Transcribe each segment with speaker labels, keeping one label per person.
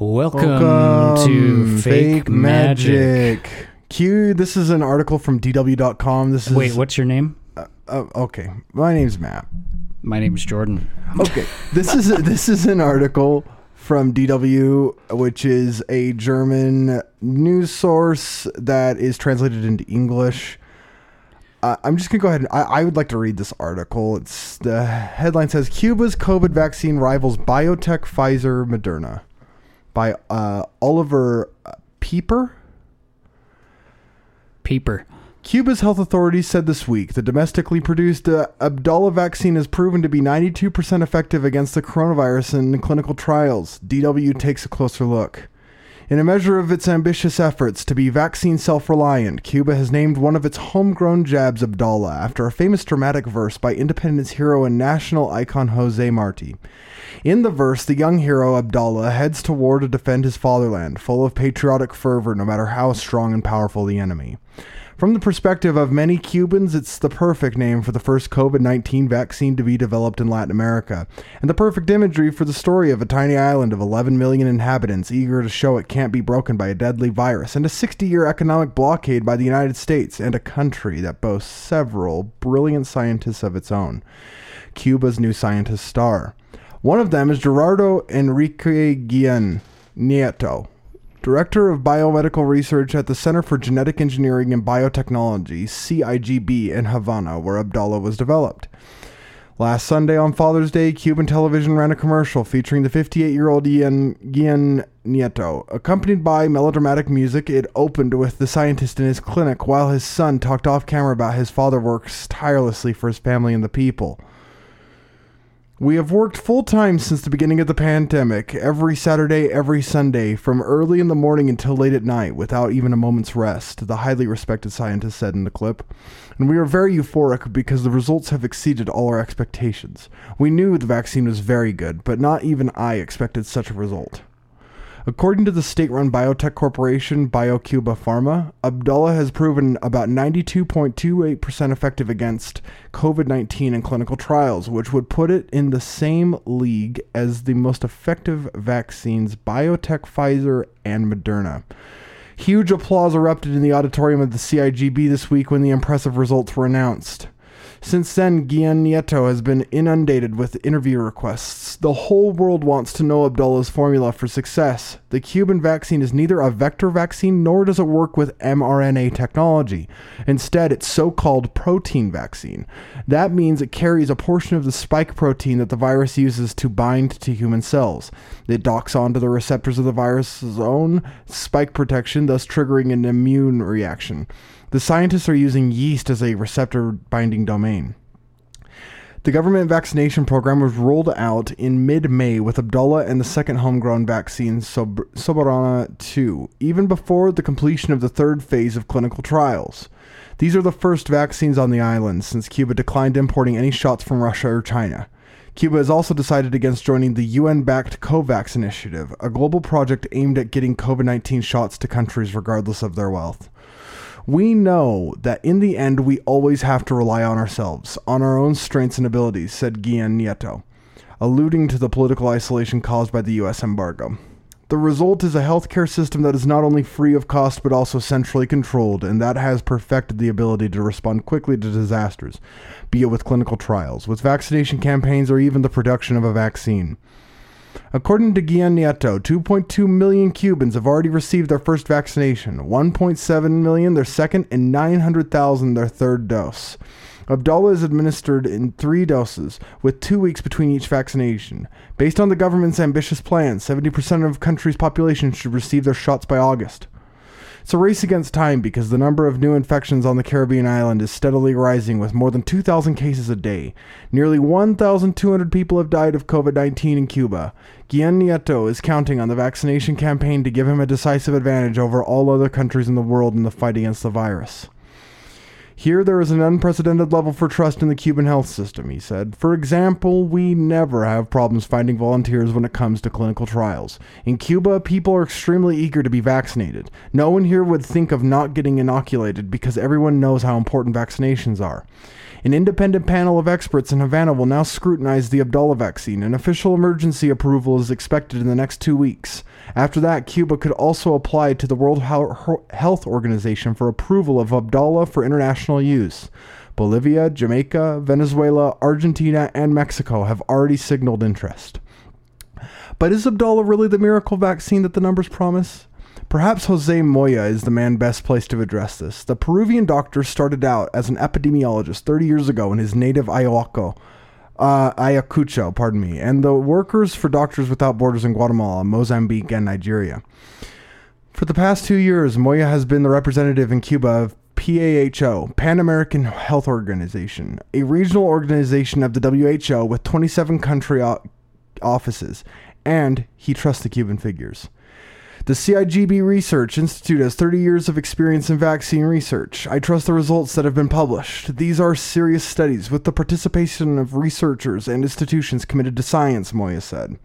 Speaker 1: Welcome, to Fake, Magic.
Speaker 2: Q, this is an article from DW.com. This is
Speaker 1: Wait, what's your name?
Speaker 2: Uh, okay, my name's Matt.
Speaker 1: My name's Jordan.
Speaker 2: Okay, this is this is an article from DW, which is a German news source that is translated into English. Uh, I'm just gonna go ahead and I, I would like to read this article. It's the headline says Cuba's COVID vaccine rivals BioNTech Pfizer Moderna by uh, Oliver Pieper.
Speaker 1: Peeper.
Speaker 2: Cuba's health authorities said this week the domestically produced uh, Abdullah vaccine has proven to be 92% effective against the coronavirus in clinical trials. DW takes a closer look. In a measure of its ambitious efforts to be vaccine self reliant, Cuba has named one of its homegrown jabs Abdala after a famous dramatic verse by independence hero and national icon Jose Marti. In the verse, the young hero Abdala heads to war to defend his fatherland, full of patriotic fervor no matter how strong and powerful the enemy. From the perspective of many Cubans, it's the perfect name for the first COVID 19 vaccine to be developed in Latin America, and the perfect imagery for the story of a tiny island of 11 million inhabitants eager to show it can't be broken by a deadly virus, and a 60 year economic blockade by the United States, and a country that boasts several brilliant scientists of its own. Cuba's new scientist star. One of them is Gerardo Enrique Guillen Nieto, Director of Biomedical Research at the Center for Genetic Engineering and Biotechnology, CIGB, in Havana, where Abdala was developed. Last Sunday on Father's Day, Cuban television ran a commercial featuring the 58 year old Guillen, Guillen Nieto. Accompanied by melodramatic music, it opened with the scientist in his clinic while his son talked off camera about his father works tirelessly for his family and the people. We have worked full time since the beginning of the pandemic, every Saturday, every Sunday, from early in the morning until late at night, without even a moment's rest, the highly respected scientist said in the clip. And we are very euphoric because the results have exceeded all our expectations. We knew the vaccine was very good, but not even I expected such a result. According to the state run biotech corporation BioCubaFarma, Abdullah has proven about 92.28% effective against COVID 19 in clinical trials, which would put it in the same league as the most effective vaccines BioNTech, Pfizer, and Moderna. Huge applause erupted in the auditorium of the CIGB this week when the impressive results were announced. Since then, Guillen Nieto has been inundated with interview requests. The whole world wants to know Abdullah's formula for success. The Cuban vaccine is neither a vector vaccine nor does it work with mRNA technology. Instead, it's so called protein vaccine. That means it carries a portion of the spike protein that the virus uses to bind to human cells. It docks onto the receptors of the virus's own spike protection, thus triggering an immune reaction. The scientists are using yeast as a receptor binding domain. The government vaccination program was rolled out in mid May with Abdullah and the second homegrown vaccine, Sob- Soberana 2, even before the completion of the third phase of clinical trials. These are the first vaccines on the island since Cuba declined importing any shots from Russia or China. Cuba has also decided against joining the UN backed COVAX initiative, a global project aimed at getting COVID 19 shots to countries regardless of their wealth. We know that in the end, we always have to rely on ourselves, on our own strengths and abilities, said Guillen Nieto, alluding to the political isolation caused by the U.S. embargo. The result is a healthcare system that is not only free of cost but also centrally controlled, and that has perfected the ability to respond quickly to disasters, be it with clinical trials, with vaccination campaigns, or even the production of a vaccine. According to Guillen Nieto, 2.2 million Cubans have already received their first vaccination, 1.7 million their second, and 900,000 their third dose. Abdullah is administered in three doses, with two weeks between each vaccination. Based on the government's ambitious plan, 70% of the country's population should receive their shots by August. It's a race against time because the number of new infections on the Caribbean island is steadily rising with more than 2,000 cases a day. Nearly 1,200 people have died of COVID 19 in Cuba. Guillen Nieto is counting on the vaccination campaign to give him a decisive advantage over all other countries in the world in the fight against the virus. Here there is an unprecedented level for trust in the Cuban health system, he said. For example, we never have problems finding volunteers when it comes to clinical trials. In Cuba, people are extremely eager to be vaccinated. No one here would think of not getting inoculated because everyone knows how important vaccinations are. An independent panel of experts in Havana will now scrutinize the Abdullah vaccine. An official emergency approval is expected in the next two weeks. After that, Cuba could also apply to the World Health Organization for approval of Abdullah for international use. Bolivia, Jamaica, Venezuela, Argentina, and Mexico have already signaled interest. But is Abdullah really the miracle vaccine that the numbers promise? Perhaps Jose Moya is the man best placed to address this. The Peruvian doctor started out as an epidemiologist 30 years ago in his native Ayacucho, uh, Ayacucho, pardon me, and the workers for Doctors Without Borders in Guatemala, Mozambique, and Nigeria. For the past two years, Moya has been the representative in Cuba of PAHO, Pan American Health Organization, a regional organization of the WHO with 27 country o- offices, and he trusts the Cuban figures. The CIGB Research Institute has 30 years of experience in vaccine research. I trust the results that have been published. These are serious studies with the participation of researchers and institutions committed to science, Moya said.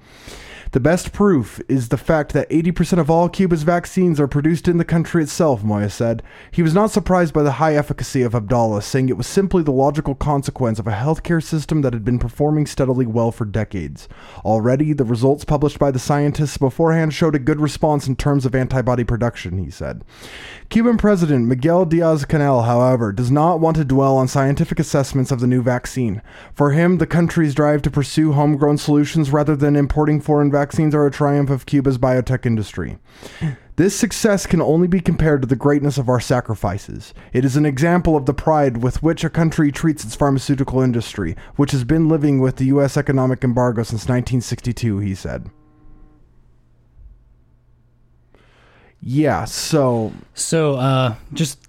Speaker 2: The best proof is the fact that 80% of all Cuba's vaccines are produced in the country itself, Moya said. He was not surprised by the high efficacy of Abdullah, saying it was simply the logical consequence of a healthcare system that had been performing steadily well for decades. Already, the results published by the scientists beforehand showed a good response in terms of antibody production, he said. Cuban President Miguel Diaz Canel, however, does not want to dwell on scientific assessments of the new vaccine. For him, the country's drive to pursue homegrown solutions rather than importing foreign vaccines are a triumph of Cuba's biotech industry. This success can only be compared to the greatness of our sacrifices. It is an example of the pride with which a country treats its pharmaceutical industry, which has been living with the U.S. economic embargo since 1962, he said. Yeah, so
Speaker 1: So, uh, just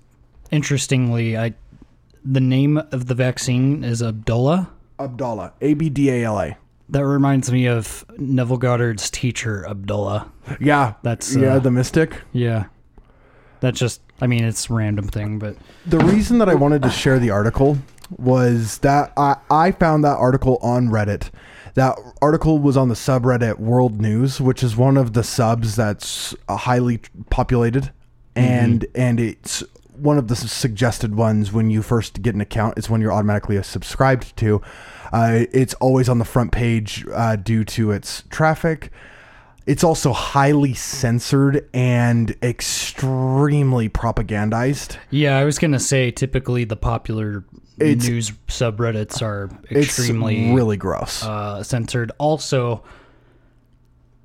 Speaker 1: interestingly, I the name of the vaccine is Abdullah.
Speaker 2: Abdala, A B D A L A.
Speaker 1: That reminds me of Neville Goddard's teacher, Abdullah.
Speaker 2: Yeah,
Speaker 1: That's,
Speaker 2: yeah,
Speaker 1: uh,
Speaker 2: the mystic.
Speaker 1: Yeah. That's just, I mean, it's a random thing, but
Speaker 2: The reason that I wanted to share the article was that I, I found that article on Reddit. That article was on the subreddit World News, which is one of the subs that's uh, highly populated, and and it's one of the suggested ones when you first get an account. It's when you're automatically subscribed to. Uh, it's always on the front page uh, due to its traffic. It's also highly censored and extremely propagandized.
Speaker 1: yeah, I was going to say typically the popular
Speaker 2: It's-
Speaker 1: news subreddits are extremely
Speaker 2: really gross.
Speaker 1: uh, censored. Also,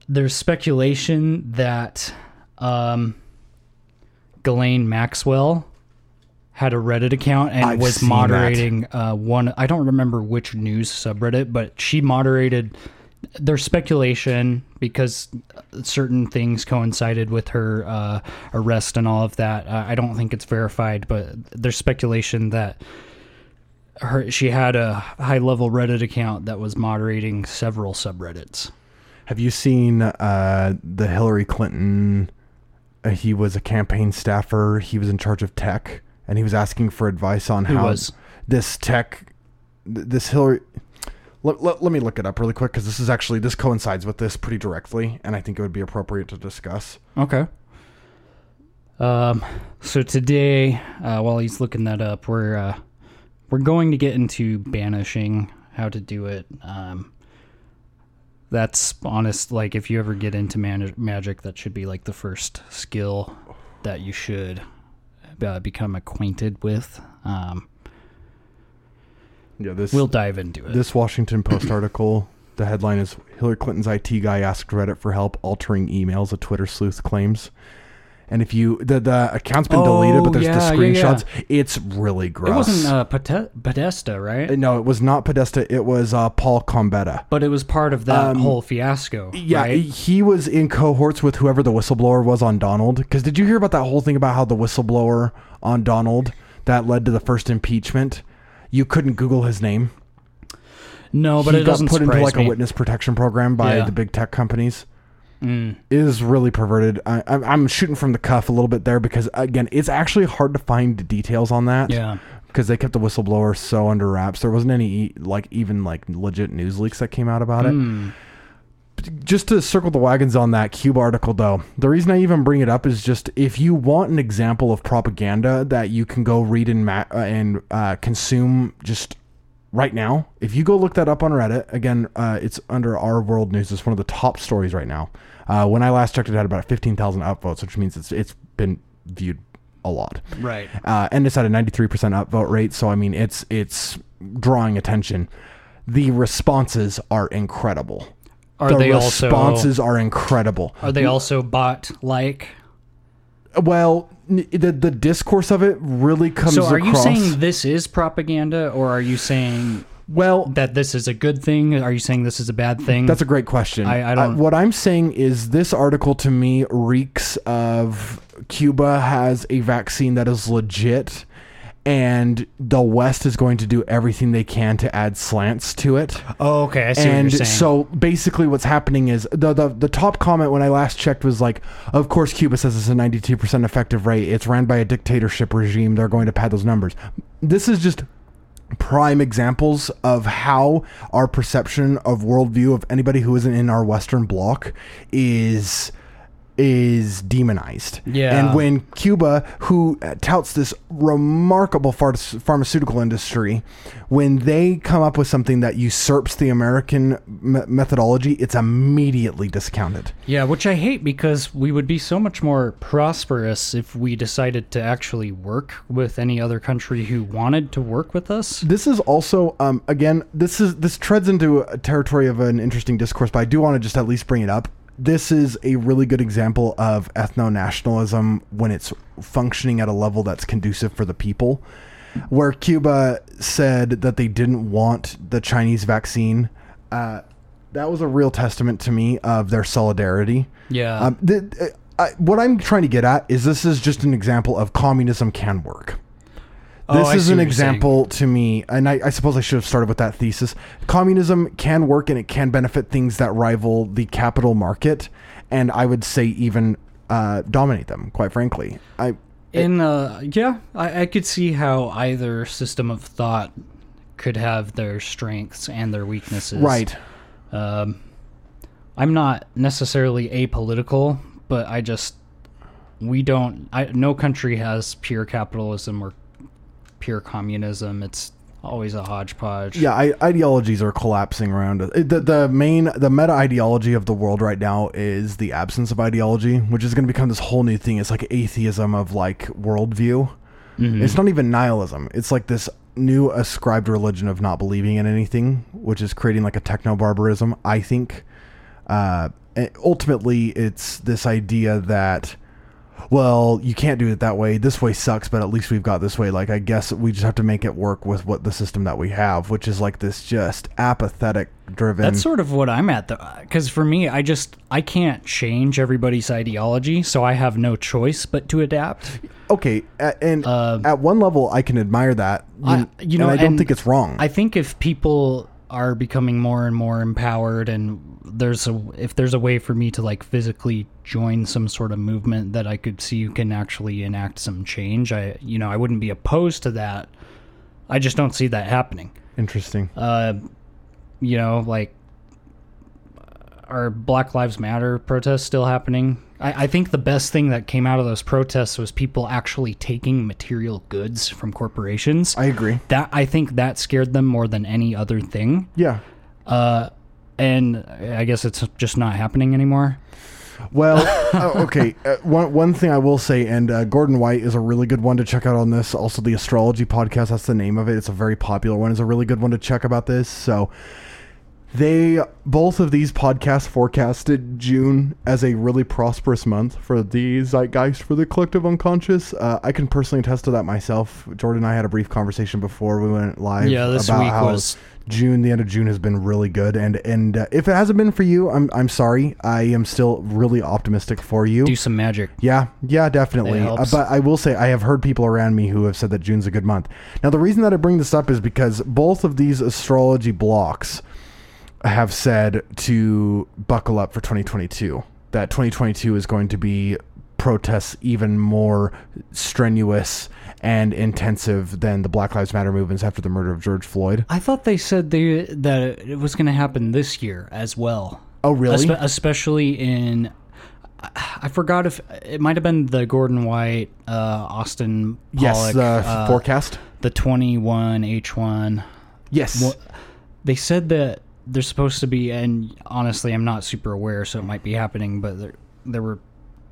Speaker 1: there's speculation that um, Ghislaine Maxwell had a Reddit account and
Speaker 2: I've
Speaker 1: was moderating uh, one. I don't remember which news subreddit, but she moderated. There's speculation because certain things coincided with her uh, arrest and all of that. Uh, I don't think it's verified, but there's speculation that her she had a high level Reddit account that was moderating several subreddits.
Speaker 2: Have you seen uh, the Hillary Clinton? Uh, he was a campaign staffer. He was in charge of tech, and he was asking for advice on
Speaker 1: Who
Speaker 2: how
Speaker 1: was?
Speaker 2: this tech, this Hillary. Let, let, let me look it up really quick because this is actually this coincides with this pretty directly, and I think it would be appropriate to discuss.
Speaker 1: Okay. Um. So today, uh, while he's looking that up, we're uh, we're going to get into banishing, how to do it. Um. That's honest. Like, if you ever get into man- magic, that should be like the first skill that you should uh, become acquainted with. Um.
Speaker 2: Yeah, this
Speaker 1: We'll dive into it.
Speaker 2: this Washington Post article. The headline is Hillary Clinton's IT guy asked Reddit for help altering emails. A Twitter sleuth claims. And if you the the account's been deleted, but
Speaker 1: Oh,
Speaker 2: there's
Speaker 1: yeah,
Speaker 2: the
Speaker 1: yeah, yeah.
Speaker 2: screenshots. It's really gross.
Speaker 1: it wasn't uh, Pete- Podesta, right?
Speaker 2: No, it was not Podesta. It was uh, Paul Combetta.
Speaker 1: But it was part of that
Speaker 2: Um,
Speaker 1: whole fiasco.
Speaker 2: Yeah,
Speaker 1: right?
Speaker 2: he was in cohorts with whoever the whistleblower was on Donald. Because did you hear about that whole thing about how the whistleblower on Donald that led to the first impeachment? You couldn't Google his name.
Speaker 1: no, but
Speaker 2: he
Speaker 1: it
Speaker 2: got
Speaker 1: doesn't
Speaker 2: put into like
Speaker 1: me.
Speaker 2: a witness protection program by
Speaker 1: Yeah.
Speaker 2: the big tech companies.
Speaker 1: Mm.
Speaker 2: Is really perverted. I, I'm- I'm shooting from the cuff a little bit there because again, it's actually hard to find details on that.
Speaker 1: Yeah.
Speaker 2: because they kept the whistleblower so under wraps. There wasn't any like even like legit news leaks that came out about it.
Speaker 1: Mm.
Speaker 2: Just to circle the wagons on that Cube article, though, the reason I even bring it up is just if you want an example of propaganda that you can go read and ma- uh, and uh, consume just right now, if you go look that up on Reddit, again, uh, it's under our world news. It's one of the top stories right now. Uh, when I last checked, it had about 15,000 upvotes, which means it's it's been viewed a lot.
Speaker 1: Right.
Speaker 2: Uh, and it's at a 93% upvote rate. So, I mean, it's it's drawing attention. The responses are incredible.
Speaker 1: Are
Speaker 2: the
Speaker 1: they also
Speaker 2: responses are incredible.
Speaker 1: are they also bot like?
Speaker 2: Well, the the discourse of it really comes
Speaker 1: So are you saying this is propaganda or are you saying
Speaker 2: well,
Speaker 1: that this is a good thing? Are you saying this is a bad thing?
Speaker 2: That's a great question.
Speaker 1: I- I don't-
Speaker 2: what I'm saying is this article to me reeks of Cuba has a vaccine that is legit, and the West is going to do everything they can to add slants to it.
Speaker 1: oh, okay. I see
Speaker 2: and
Speaker 1: what you're saying.
Speaker 2: so basically what's happening is the, the the top comment when I last checked was like, of course Cuba says it's a 92% effective rate. It's ran by a dictatorship regime. They're going to pad those numbers. This is just prime examples of how our perception of worldview of anybody who isn't in our Western bloc is is demonized.
Speaker 1: Yeah.
Speaker 2: And when Cuba, who touts this remarkable phar- pharmaceutical industry, when they come up with something that usurps the American me- methodology, it's immediately discounted.
Speaker 1: yeah, which I hate because we would be so much more prosperous if we decided to actually work with any other country who wanted to work with us.
Speaker 2: This is also, um, again, this is this treads into a territory of an interesting discourse, but I do want to just at least bring it up. This is a really good example of ethno nationalism when it's functioning at a level that's conducive for the people. Where Cuba said that they didn't want the Chinese vaccine, uh, that was a real testament to me of their solidarity.
Speaker 1: Yeah.
Speaker 2: Um, uh, I, what I'm trying to get at is this is just an example of communism can work.
Speaker 1: Oh,
Speaker 2: This
Speaker 1: I
Speaker 2: is an example to me, and I, I suppose I should have started with that thesis. Communism can work and it can benefit things that rival the capital market, and I would say even uh, dominate them, quite frankly. I
Speaker 1: In uh, yeah, I, I could see how either system of thought could have their strengths and their weaknesses.
Speaker 2: Right.
Speaker 1: Um, I'm not necessarily apolitical, but I just we don't. I, no country has pure capitalism or pure communism. It's always a hodgepodge.
Speaker 2: Yeah, I, ideologies are collapsing around. The, the main, the meta ideology of the world right now is the absence of ideology, which is going to become this whole new thing. It's like atheism of like worldview.
Speaker 1: Mhm.
Speaker 2: It's not even nihilism. It's like this new ascribed religion of not believing in anything, which is creating like a techno barbarism. I think. Uh, ultimately, it's this idea that, well, you can't do it that way. This way sucks, but at least we've got this way. Like, I guess we just have to make it work with what the system that we have, which is like this just apathetic driven.
Speaker 1: That's sort of what I'm at, though. Because for me, I just I can't change everybody's ideology, so I have no choice but to adapt.
Speaker 2: okay, and
Speaker 1: Uh,
Speaker 2: at one level, I can admire that.
Speaker 1: I- you know,
Speaker 2: and I don't think it's wrong.
Speaker 1: I think if people are becoming more and more empowered and there's a if there's a way for me to like physically join some sort of movement that I could see you can actually enact some change, I you know, I wouldn't be opposed to that. I just don't see that happening.
Speaker 2: Interesting.
Speaker 1: Uh you know, like are Black Lives Matter protests still happening? I, I think the best thing that came out of those protests was people actually taking material goods from corporations
Speaker 2: I agree.
Speaker 1: that I think that scared them more than any other thing.
Speaker 2: Yeah.
Speaker 1: Uh, and I guess it's just not happening anymore.
Speaker 2: Well, oh, okay. Uh, one one thing I will say, and uh, Gordon White is a really good one to check out on this. Also, the astrology podcast. That's the name of it. It's a very popular one. It's a really good one to check about this. So, they both of these podcasts forecasted June as a really prosperous month for the zeitgeist for the collective unconscious. Uh, I can personally attest to that myself. Jordan and I had a brief conversation before we went live.
Speaker 1: Yeah, this
Speaker 2: about
Speaker 1: week
Speaker 2: how
Speaker 1: was-
Speaker 2: June. The end of June has been really good, and and uh, if it hasn't been for you, I'm I'm sorry. I am still really optimistic for you.
Speaker 1: Do some magic.
Speaker 2: Yeah, yeah, definitely.
Speaker 1: It
Speaker 2: Uh, but I will say I have heard people around me who have said that June's a good month. Now, the reason that I bring this up is because both of these astrology blocks have said to buckle up for 2022. That 2022 is going to be protests even more strenuous and intensive than the Black Lives Matter movements after the murder of George Floyd.
Speaker 1: I thought they said they that it was going to happen this year as well.
Speaker 2: Oh, really?
Speaker 1: Espe- especially in, I- forgot if it might have been the Gordon White, uh, Austin
Speaker 2: yes, the
Speaker 1: uh,
Speaker 2: forecast.
Speaker 1: the twenty one H one.
Speaker 2: Yes.
Speaker 1: Well, they said that there's supposed to be, and honestly, I'm not super aware, so it might be happening. But there, there were,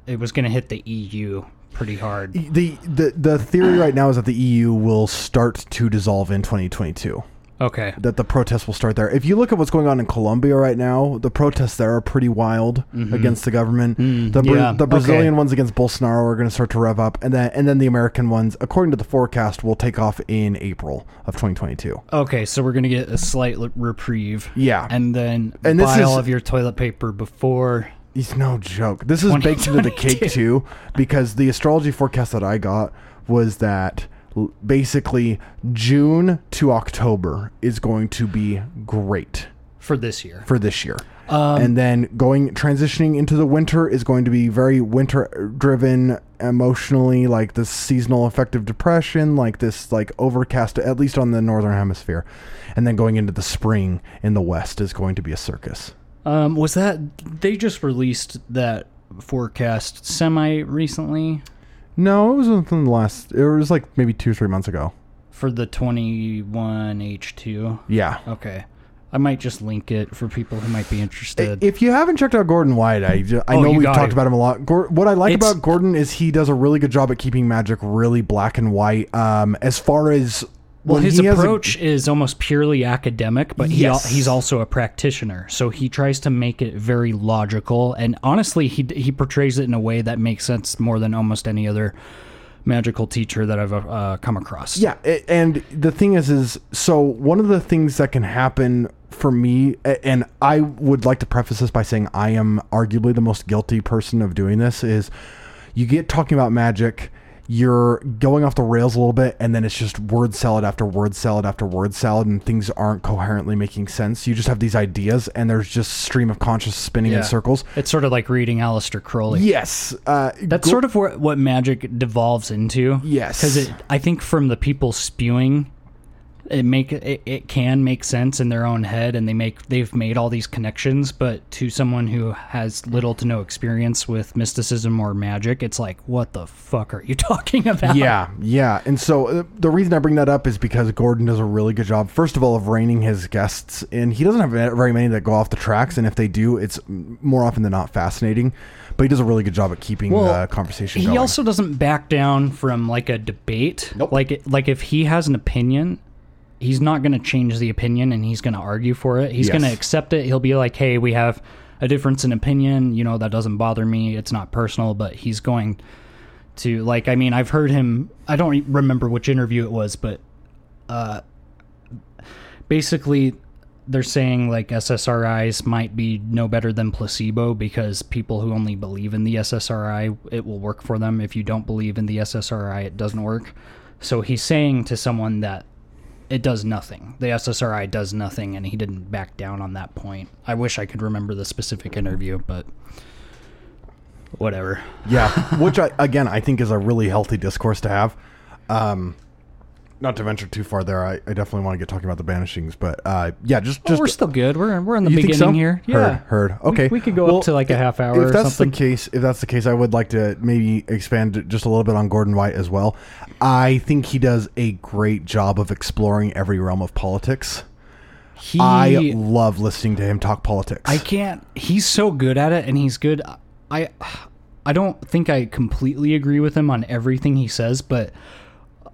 Speaker 1: it was going to hit the EU pretty hard.
Speaker 2: the, the the theory right now is that the EU will start to dissolve in 2022.
Speaker 1: Okay.
Speaker 2: That the protests will start there. If you look at what's going on in Colombia right now, the protests there are pretty wild against the government.
Speaker 1: Mm,
Speaker 2: the
Speaker 1: yeah,
Speaker 2: the Brazilian
Speaker 1: okay.
Speaker 2: ones against Bolsonaro are going to start to rev up, and then and then the American ones, according to the forecast, will take off in April of 2022.
Speaker 1: Okay, so we're gonna get a slight reprieve.
Speaker 2: Yeah.
Speaker 1: and then
Speaker 2: And this
Speaker 1: buy all
Speaker 2: is-
Speaker 1: of your toilet paper before.
Speaker 2: It's no joke. This is baked into the cake too, because the astrology forecast that I got was that basically June to October is going to be great
Speaker 1: for this year.
Speaker 2: for this year.
Speaker 1: Um,
Speaker 2: and then going transitioning into the winter is going to be very winter driven emotionally like this seasonal affective depression like this like overcast at least on the northern hemisphere and then going into the spring in the west is going to be a circus
Speaker 1: Um, was that they just released that forecast semi recently
Speaker 2: no it was within the last it was like maybe two or three months ago
Speaker 1: for the 21 H2?
Speaker 2: yeah
Speaker 1: Okay. I might just link it for people who might be interested.
Speaker 2: If you haven't checked out Gordon White, I, I
Speaker 1: Oh,
Speaker 2: know we've talked
Speaker 1: to.
Speaker 2: about him a lot. Gor- what I like
Speaker 1: It's-
Speaker 2: about Gordon is he does a really good job at keeping magic really black and white. Um, as far as
Speaker 1: well, his
Speaker 2: has a-
Speaker 1: approach is almost purely academic, but he al- he's also a practitioner. So he tries to make it very logical, and honestly, he he portrays it in a way that makes sense more than almost any other magical teacher that I've uh, come across.
Speaker 2: Yeah, and the thing is, is so one of the things that can happen for me, and I would like to preface this by saying I am arguably the most guilty person of doing this. Is you get talking about magic, you're going off the rails a little bit, and then it's just word salad after word salad after word salad, and things aren't coherently making sense. You just have these ideas, and there's just stream of conscious spinning
Speaker 1: Yeah.
Speaker 2: in circles.
Speaker 1: It's sort of like reading Aleister Crowley.
Speaker 2: Yes, uh,
Speaker 1: That's sort of what, what magic devolves into.
Speaker 2: Yes.
Speaker 1: Because I think from the people spewing, it make it, it can make sense in their own head, and they make they've made all these connections. But to someone who has little to no experience with mysticism or magic, it's like, what the fuck are you talking about?
Speaker 2: Yeah, yeah. And so uh, the reason I bring that up is because Gordon does a really good job, first of all, of reining his guests in. He doesn't have very many that go off the tracks, and if they do, it's more often than not fascinating. But he does a really good job at keeping the conversation
Speaker 1: he
Speaker 2: going.
Speaker 1: also doesn't back down from like a debate.
Speaker 2: Nope.
Speaker 1: Like like if he has an opinion, he's not going to change the opinion and he's going to argue for it. He's
Speaker 2: Yes.
Speaker 1: going to accept it. He'll be like, "Hey, we have a difference in opinion. You know, that doesn't bother me. It's not personal." But he's going to like. I mean, I've heard him. I don't remember which interview it was, but uh, basically they're saying like SSRIs might be no better than placebo because people who only believe in the SSRI it will work for them. If you don't believe in the SSRI, it doesn't work. So he's saying to someone that it does nothing. The SSRI does nothing, and he didn't back down on that point. I wish I could remember the specific interview, but whatever.
Speaker 2: yeah, which I, again I think is a really healthy discourse to have. Um, not to venture too far there, I, I definitely want to get talking about the banishings, but uh, yeah, just
Speaker 1: Well,
Speaker 2: just
Speaker 1: we're still good. We're we're in the beginning
Speaker 2: so?
Speaker 1: here. Yeah,
Speaker 2: heard.
Speaker 1: We-
Speaker 2: Okay,
Speaker 1: we, could go
Speaker 2: Well,
Speaker 1: up to like a half hour
Speaker 2: If
Speaker 1: or
Speaker 2: that's
Speaker 1: something.
Speaker 2: the case, if that's the case, I would like to maybe expand just a little bit on Gordon White as well. I think he does a great job of exploring every realm of politics.
Speaker 1: he,
Speaker 2: I love listening to him talk politics.
Speaker 1: I can't. He's so good at it, and he's good. I, I don't think I completely agree with him on everything he says, but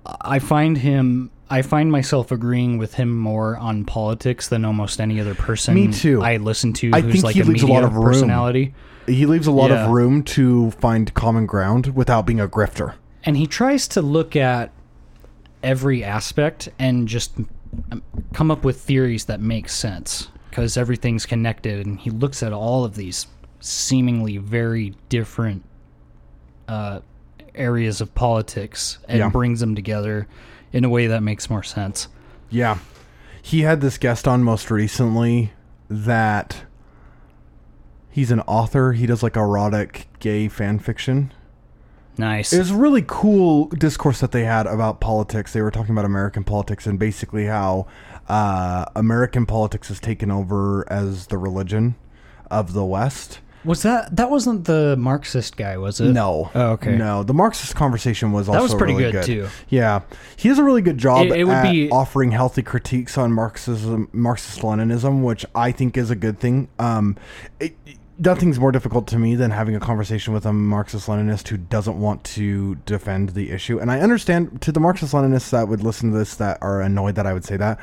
Speaker 1: I find him. I find myself agreeing with him more on politics than almost any other person.
Speaker 2: Me too.
Speaker 1: I listen to
Speaker 2: I
Speaker 1: who's
Speaker 2: think
Speaker 1: like
Speaker 2: he
Speaker 1: a
Speaker 2: leaves a lot of room.
Speaker 1: personality,
Speaker 2: he leaves a lot
Speaker 1: Yeah.
Speaker 2: of room to find common ground without being a grifter.
Speaker 1: and he tries to look at every aspect and just um, come up with theories that make sense because everything's connected and he looks at all of these seemingly very different uh, areas of politics and
Speaker 2: Yeah.
Speaker 1: brings them together in a way that makes more sense
Speaker 2: Yeah. He had this guest on most recently that he's an author. He does like erotic gay fan fiction.
Speaker 1: nice
Speaker 2: It was a really cool discourse that they had about politics. They were talking about American politics and basically how uh, American politics has taken over as the religion of the West.
Speaker 1: Was that that wasn't the Marxist guy, was it?
Speaker 2: No.
Speaker 1: Oh, okay.
Speaker 2: No, the Marxist conversation was also
Speaker 1: was pretty
Speaker 2: really
Speaker 1: good, too.
Speaker 2: Yeah, he does a really good job
Speaker 1: It- it would
Speaker 2: at
Speaker 1: be-
Speaker 2: offering healthy critiques on Marxism, Marxist Leninism, which I think is a good thing. Um, it, nothing's more difficult to me than having a conversation with a Marxist Leninist who doesn't want to defend the issue. And I understand to the Marxist Leninists that would listen to this that are annoyed that I would say that.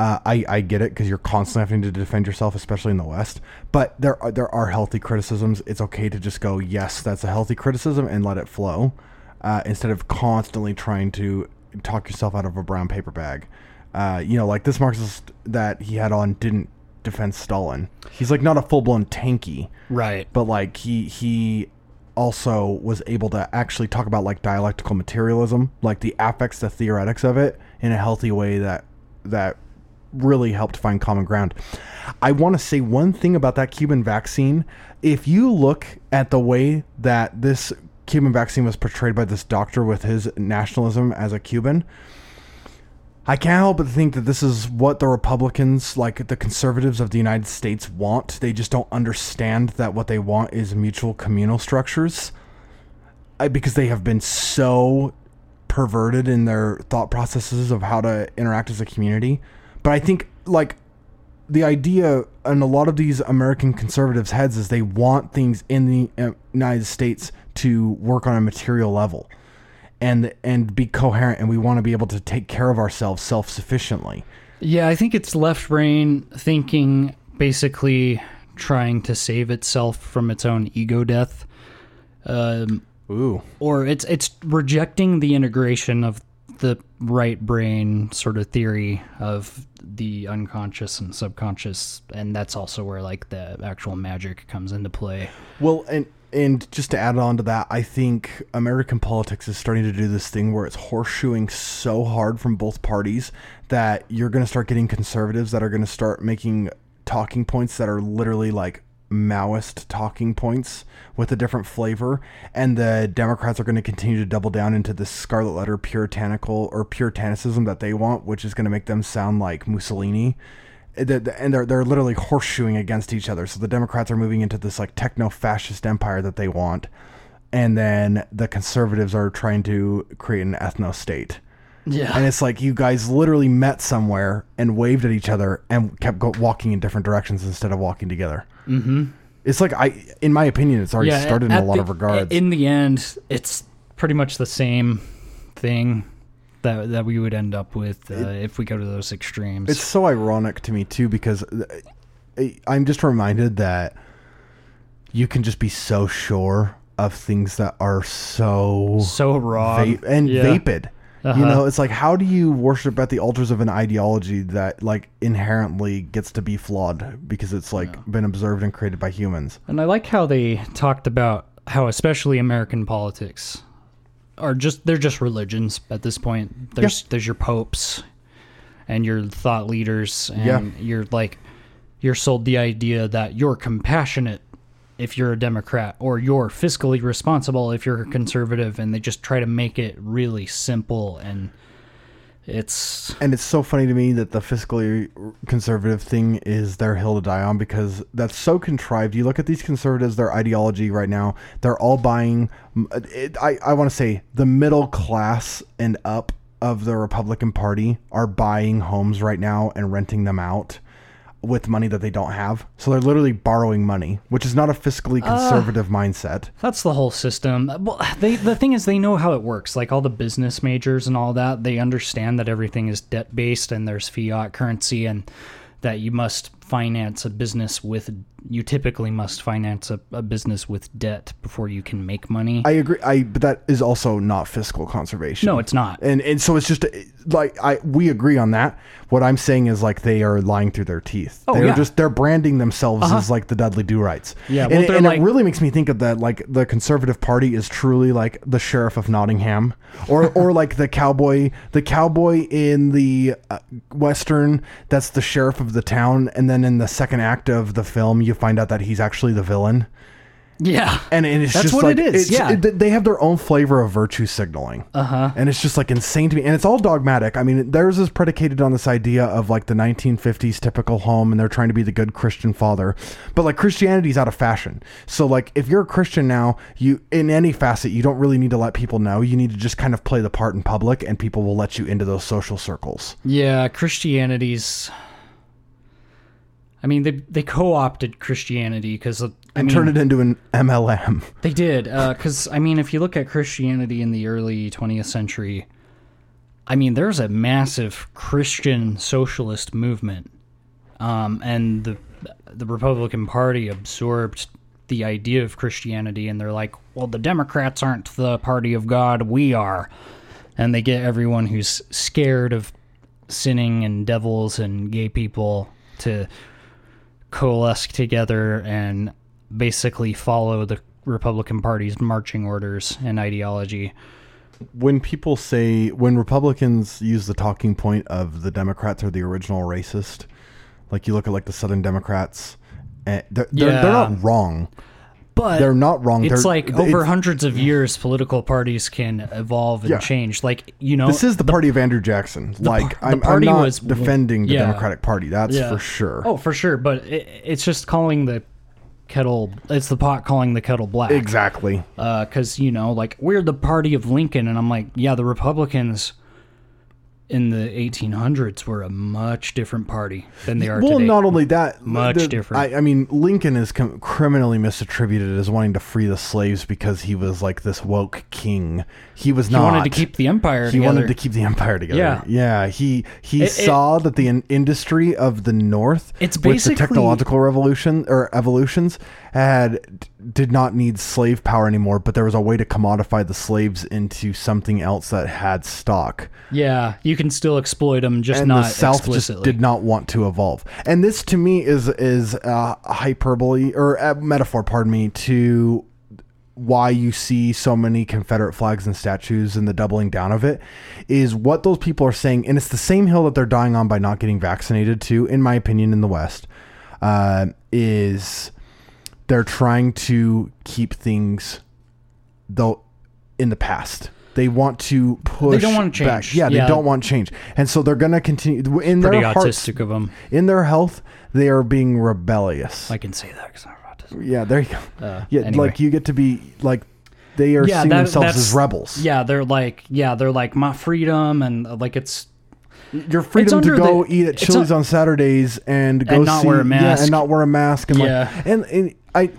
Speaker 2: Uh, I, I get it because you're constantly having to defend yourself, especially in the West. But there are there are healthy criticisms. It's okay to just go, yes, that's a healthy criticism, and let it flow, uh, instead of constantly trying to talk yourself out of a brown paper bag. Uh, you know, like this Marxist that he had on didn't defend Stalin. He's like not a full blown tanky,
Speaker 1: Right.
Speaker 2: but like he he also was able to actually talk about like dialectical materialism, like the affects, the theoretics of it, in a healthy way that that really helped find common ground. I want to say one thing about that Cuban vaccine. If you look at the way that this Cuban vaccine was portrayed by this doctor with his nationalism as a Cuban, I can't help but think that this is what the Republicans, like the conservatives of the United States, want. They just don't understand that what they want is mutual communal structures. I, because they have been so perverted in their thought processes of how to interact as a community. But I think, like, the idea in a lot of these American conservatives' heads is they want things in the uh, United States to work on a material level and and be coherent and we want to be able to take care of ourselves self-sufficiently.
Speaker 1: Yeah, I think it's left brain thinking, basically trying to save itself from its own ego death. Um,
Speaker 2: Ooh.
Speaker 1: or it's it's rejecting the integration of the right brain sort of theory of the unconscious and subconscious and that's also where like the actual magic comes into play.
Speaker 2: Well, and and just to add on to that, I think American politics is starting to do this thing where it's horseshoeing so hard from both parties that you're going to start getting conservatives that are going to start making talking points that are literally like Maoist talking points with a different flavor, and the Democrats are going to continue to double down into this scarlet letter puritanical or puritanicism that they want, which is going to make them sound like Mussolini eh, the- and they're they're literally horseshoeing against each other. So the Democrats are moving into this like techno-fascist empire that they want, and then the conservatives are trying to create an ethno state.
Speaker 1: Yeah
Speaker 2: And it's like you guys literally met somewhere and waved at each other and kept go- walking in different directions instead of walking together. Mm-hmm. It's like I, in my opinion, it's already started in a lot
Speaker 1: the-
Speaker 2: of regards.
Speaker 1: in the end it's pretty much the same thing that that we would end up with uh, if we go to those extremes
Speaker 2: It's so ironic to me too because I- I'm just reminded that you can just be so sure of things that are so
Speaker 1: so raw
Speaker 2: va- and
Speaker 1: Yeah.
Speaker 2: vapid.
Speaker 1: Uh-huh.
Speaker 2: You know, it's like how do you worship at the altars of an ideology that like inherently gets to be flawed because it's like been observed and created by humans?
Speaker 1: And I like how they talked about how especially American politics are just they're just religions at this point. There's there's your popes and your thought leaders and
Speaker 2: Yeah.
Speaker 1: you're like you're sold the idea that you're compassionate if you're a Democrat or you're fiscally responsible if you're a conservative and they just try to make it really simple and it's
Speaker 2: And it's so funny to me that the fiscally conservative thing is their hill to die on because that's so contrived. You look at these conservatives, their ideology right now, they're all buying, it, I, I want to say, the middle class and up of the Republican Party are buying homes right now and renting them out with money that they don't have. So they're literally borrowing money, which is not a fiscally ah. conservative mindset.
Speaker 1: That's the whole system. Well, they the thing is they know how it works. Like all the business majors and all that, they understand that everything is debt based and there's fiat currency and that you must finance a business with you typically must finance a, a business with debt before you can make money.
Speaker 2: I agree. I but that is also not fiscal conservation.
Speaker 1: no, it's not.
Speaker 2: and and so it's just like I we agree on that. What I'm saying is like they are lying through their teeth.
Speaker 1: Oh,
Speaker 2: they're
Speaker 1: yeah.
Speaker 2: just they're branding themselves as like the Dudley Do Rights.
Speaker 1: Yeah,
Speaker 2: and,
Speaker 1: well,
Speaker 2: it- and
Speaker 1: like-
Speaker 2: it really makes me think of that like the Conservative Party is truly like the sheriff of Nottingham, or or like the cowboy the cowboy in the uh, western that's the sheriff of the town, and then in the second act of the film you find out that he's actually the villain.
Speaker 1: Yeah.
Speaker 2: and, and it's
Speaker 1: That's
Speaker 2: just
Speaker 1: what
Speaker 2: like
Speaker 1: it is, yeah.
Speaker 2: it- they have their own flavor of virtue signaling,
Speaker 1: Uh-huh.
Speaker 2: and it's just like insane to me. And it's all dogmatic. I mean, theirs is predicated on this idea of like the 1950s typical home, and they're trying to be the good Christian father. But like Christianity's out of fashion. So like if you're a Christian now, you in any facet, you don't really need to let people know. You need to just kind of play the part in public, and people will let you into those social circles.
Speaker 1: Yeah, Christianity's. I mean, they they co-opted Christianity because I
Speaker 2: And
Speaker 1: mean,
Speaker 2: turn it into an MLM.
Speaker 1: They did, because I mean, if you look at Christianity in the early 20th century, I mean, there's a massive Christian socialist movement, um, and the the Republican Party absorbed the idea of Christianity, and they're like, well, the Democrats aren't the party of God, we are, and they get everyone who's scared of sinning and devils and gay people to coalesce together and basically follow the Republican Party's marching orders and ideology.
Speaker 2: when people say when Republicans use the talking point of the Democrats are the original racist, like you look at like the Southern Democrats, eh, they're, they're,
Speaker 1: Yeah.
Speaker 2: they're not wrong.
Speaker 1: But
Speaker 2: They're not wrong.
Speaker 1: It's
Speaker 2: They're-
Speaker 1: like over hundreds of years, political parties can evolve and
Speaker 2: Yeah.
Speaker 1: change. Like you know,
Speaker 2: This is the party of Andrew Jackson. Like
Speaker 1: the
Speaker 2: I'm, I'm not
Speaker 1: was-
Speaker 2: defending the
Speaker 1: yeah.
Speaker 2: Democratic Party. That's
Speaker 1: Yeah.
Speaker 2: for sure.
Speaker 1: Oh, for sure. But it, it's just calling the kettle. It's the pot calling the kettle black.
Speaker 2: exactly.
Speaker 1: Uh, because you know, like we're the party of Lincoln, and I'm like, yeah, the Republicans in the 1800s were a much different party than they are
Speaker 2: Well,
Speaker 1: today.
Speaker 2: not only that,
Speaker 1: Much
Speaker 2: the-
Speaker 1: different.
Speaker 2: I, I mean, Lincoln is com- criminally misattributed as wanting to free the slaves because he was like this woke king. He was
Speaker 1: he
Speaker 2: not.
Speaker 1: wanted to keep the empire
Speaker 2: he
Speaker 1: together.
Speaker 2: wanted to keep the empire together.
Speaker 1: Yeah.
Speaker 2: yeah. He he
Speaker 1: It- it-
Speaker 2: saw that the in- industry of the North,
Speaker 1: It's
Speaker 2: with the
Speaker 1: basically-
Speaker 2: technological revolution or evolutions, had did not need slave power anymore. But there was a way to commodify the slaves into something else that had stock
Speaker 1: yeah, you can still exploit them, just
Speaker 2: and
Speaker 1: not
Speaker 2: the South
Speaker 1: explicitly.
Speaker 2: just did not want to evolve. And this, to me, is is uh, hyperbole or a metaphor, pardon me, to why you see so many Confederate flags and statues and the doubling down of it is what those people are saying, and it's the same hill that they're dying on by not getting vaccinated. Too, in my opinion, in the West, uh, is they're trying to keep things though in the past. They want to push.
Speaker 1: They don't want
Speaker 2: back.
Speaker 1: change.
Speaker 2: Yeah, they don't want change, and so they're gonna continue in
Speaker 1: Pretty
Speaker 2: their hearts,
Speaker 1: autistic of them.
Speaker 2: in their health. They are being rebellious.
Speaker 1: I can say that because I'm autistic.
Speaker 2: yeah, there you go.
Speaker 1: Uh,
Speaker 2: Yeah,
Speaker 1: anyway.
Speaker 2: like you get to be like they are
Speaker 1: Yeah,
Speaker 2: seeing
Speaker 1: that-
Speaker 2: themselves as rebels.
Speaker 1: Yeah, they're like, yeah, they're like my freedom, and uh, like it's
Speaker 2: Your freedom to go
Speaker 1: the-
Speaker 2: eat at Chili's
Speaker 1: un-
Speaker 2: on Saturdays and go
Speaker 1: not
Speaker 2: see,
Speaker 1: wear a
Speaker 2: yeah,
Speaker 1: mask.
Speaker 2: and not wear a mask and
Speaker 1: Yeah.
Speaker 2: like and, and I,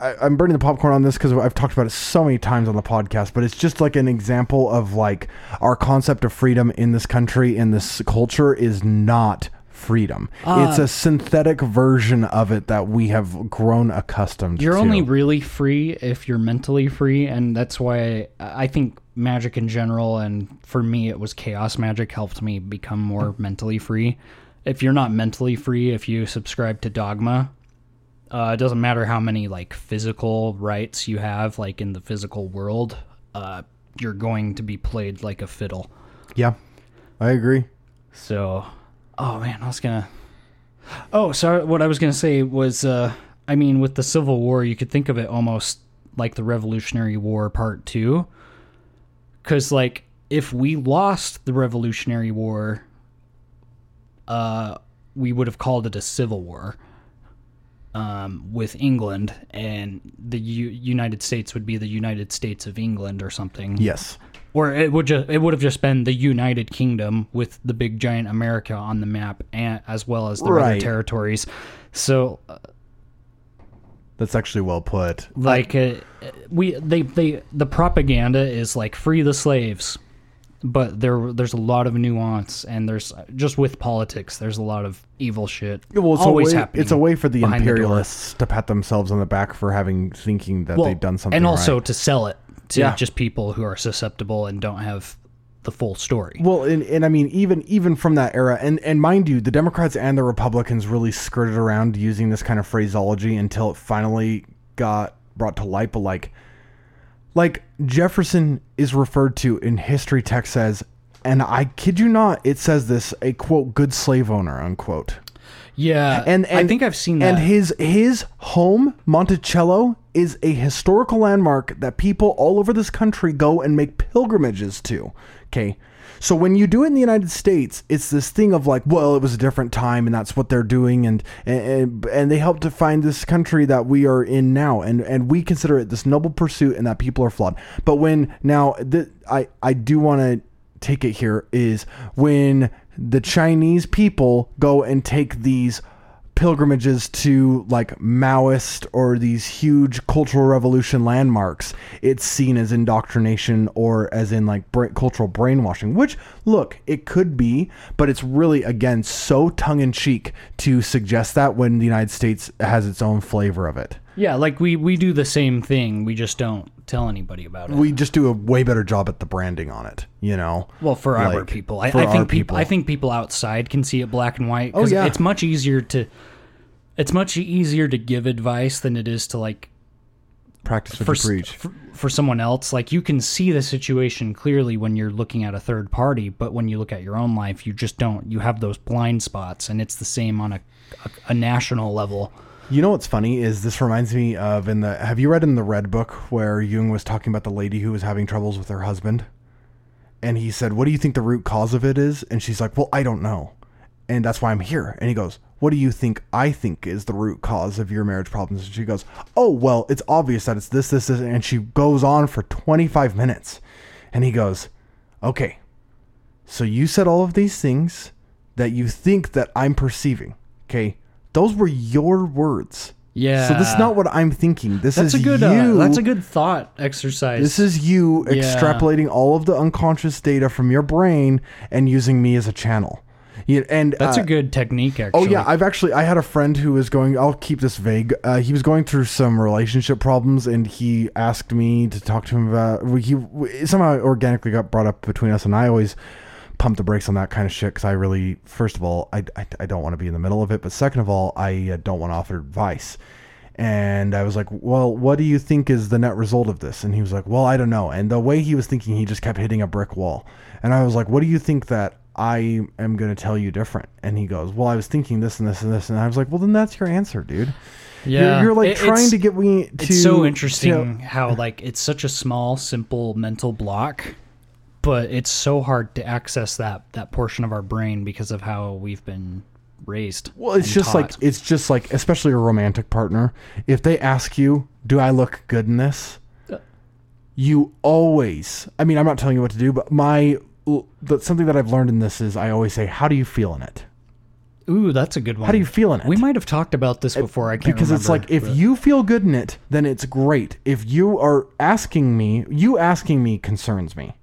Speaker 2: I I'm burning the popcorn on this because I've talked about it so many times on the podcast, but it's just like an example of like our concept of freedom in this country in this culture is not freedom.
Speaker 1: Uh,
Speaker 2: it's a synthetic version of it that we have grown accustomed to You're
Speaker 1: only really free if you're mentally free, and that's why I think magic in general, and for me, it was chaos magic, helped me become more mentally free. If you're not mentally free, if you subscribe to dogma, uh, it doesn't matter how many like physical rights you have, like in the physical world, uh, you're going to be played like a fiddle.
Speaker 2: yeah, I agree.
Speaker 1: So, oh man, I was gonna. Oh, sorry. What I was gonna say was, uh, I mean, with the Civil War, you could think of it almost like the Revolutionary War Part Two, because like if we lost the Revolutionary War, uh, we would have called it a civil war. Um, with England and the U- United States would be the United States of England or something
Speaker 2: Yes.
Speaker 1: or it would just it would have just been the United Kingdom with the big giant America on the map, and as well as the other
Speaker 2: Right.
Speaker 1: territories. So, uh,
Speaker 2: That's actually well put.
Speaker 1: like, uh, we they they the propaganda is like free the slaves, but there there's a lot of nuance, and there's just with politics, there's a lot of evil shit.
Speaker 2: Well, it's
Speaker 1: always
Speaker 2: a way,
Speaker 1: happening.
Speaker 2: It's a way for the
Speaker 1: behind the
Speaker 2: imperialists to pat themselves on the back for having thinking that
Speaker 1: Well,
Speaker 2: they've done something
Speaker 1: and also
Speaker 2: right.
Speaker 1: to sell it to
Speaker 2: Yeah.
Speaker 1: just people who are susceptible and don't have the full story.
Speaker 2: Well, and, and I mean, even even from that era, and and mind you, the Democrats and the Republicans really skirted around using this kind of phraseology until it finally got brought to light. But like, like Jefferson is referred to in history texts as, and I kid you not, it says this a quote good slave owner unquote.
Speaker 1: yeah,
Speaker 2: And, and
Speaker 1: I think I've seen that.
Speaker 2: And his his home Monticello is a historical landmark that people all over this country go and make pilgrimages to. Okay. So when you do it in the United States, it's this thing of like, well, it was a different time, and that's what they're doing, and and and they help to find this country that we are in now, and and we consider it this noble pursuit, and that people are flawed. But when now, th- I I do want to take it here is when the Chinese people go and take these pilgrimages to like Maoist or these huge cultural revolution landmarks, it's seen as indoctrination or as in like bra- cultural brainwashing, which look, it could be, but it's really, again, so tongue in cheek to suggest that when the United States has its own flavor of it.
Speaker 1: Yeah, like we we do the same thing. We just don't tell anybody about it.
Speaker 2: We just do a way better job at the branding on it, you know?
Speaker 1: well, for our people, I, I think people. I think people outside can see it black and white.
Speaker 2: Oh, yeah.
Speaker 1: it's much easier to. It's much easier to give advice than it is to like
Speaker 2: Practice
Speaker 1: for,
Speaker 2: preach.
Speaker 1: for for someone else. Like you can see the situation clearly when you're looking at a third party, but when you look at your own life, you just don't. You have those blind spots, and it's the same on a a, a national level.
Speaker 2: You know what's funny is this reminds me of in the have you read in the Red Book where Jung was talking about the lady who was having troubles with her husband? And he said, What do you think the root cause of it is? And she's like, Well, I don't know. And that's why I'm here. And he goes, What do you think I think is the root cause of your marriage problems? And she goes, Oh, well, it's obvious that it's this, this, this. And she goes on for 25 minutes. And he goes, Okay, so you said all of these things that you think that I'm perceiving. Okay. Those were your words.
Speaker 1: Yeah.
Speaker 2: So this is not what I'm thinking. This
Speaker 1: That's
Speaker 2: is
Speaker 1: a good.
Speaker 2: you.
Speaker 1: Uh, that's a good thought exercise.
Speaker 2: This is you
Speaker 1: Yeah.
Speaker 2: extrapolating all of the unconscious data from your brain and using me as a channel. Yeah, and
Speaker 1: That's
Speaker 2: uh,
Speaker 1: a good technique. Actually.
Speaker 2: Oh yeah, I've actually I had a friend who was going. I'll keep this vague. Uh, he was going through some relationship problems, and he asked me to talk to him about. He somehow organically got brought up between us, and I always pump the brakes on that kind of shit because I really, first of all, I, I, I don't want to be in the middle of it, but second of all, I uh, don't want to offer advice. And I was like, well, what do you think is the net result of this? And he was like, well, I don't know. And the way he was thinking, he just kept hitting a brick wall. And I was like, what do you think that I am going to tell you different? And he goes, well, I was thinking this and this and this. And I was like, well, then that's your answer, dude.
Speaker 1: yeah.
Speaker 2: You're, you're like
Speaker 1: It-
Speaker 2: trying to get me to.
Speaker 1: it's so
Speaker 2: to-
Speaker 1: interesting how like it's such a small simple mental block but it's so hard to access that that portion of our brain because of how we've been raised
Speaker 2: Well, it's just like it's just like especially a romantic partner. If they ask you, "Do I look good in this?" Uh. You always. I mean, I'm not telling you what to do, but my something that I've learned in this is I always say, "How do you feel in it?"
Speaker 1: ooh that's a good one
Speaker 2: How do you feel in it?
Speaker 1: we might have talked about this before i can't
Speaker 2: because it's like if
Speaker 1: but-
Speaker 2: you feel good in it, then it's great. If you are asking me, you asking me concerns me.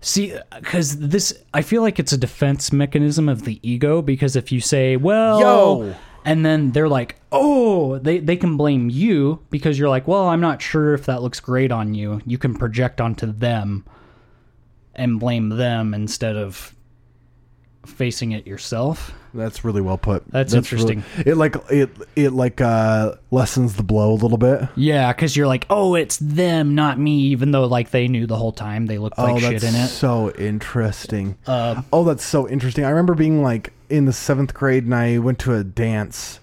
Speaker 1: See, because this, I feel like it's a defense mechanism of the ego. Because if you say, "Well,"
Speaker 2: Yo.
Speaker 1: and then they're like, "Oh," they they can blame you because you're like, "Well, I'm not sure if that looks great on you." You can project onto them and blame them instead of facing it yourself.
Speaker 2: That's really well put.
Speaker 1: That's
Speaker 2: really-
Speaker 1: interesting.
Speaker 2: it like it it like uh lessens the blow a little bit.
Speaker 1: Yeah, because you're like, "Oh, it's them, not me," even though like they knew the whole time they looked like
Speaker 2: oh,
Speaker 1: shit in it.
Speaker 2: so interesting.
Speaker 1: Uh,
Speaker 2: oh, that's so interesting. I remember being like in the seventh grade, and I went to a dance,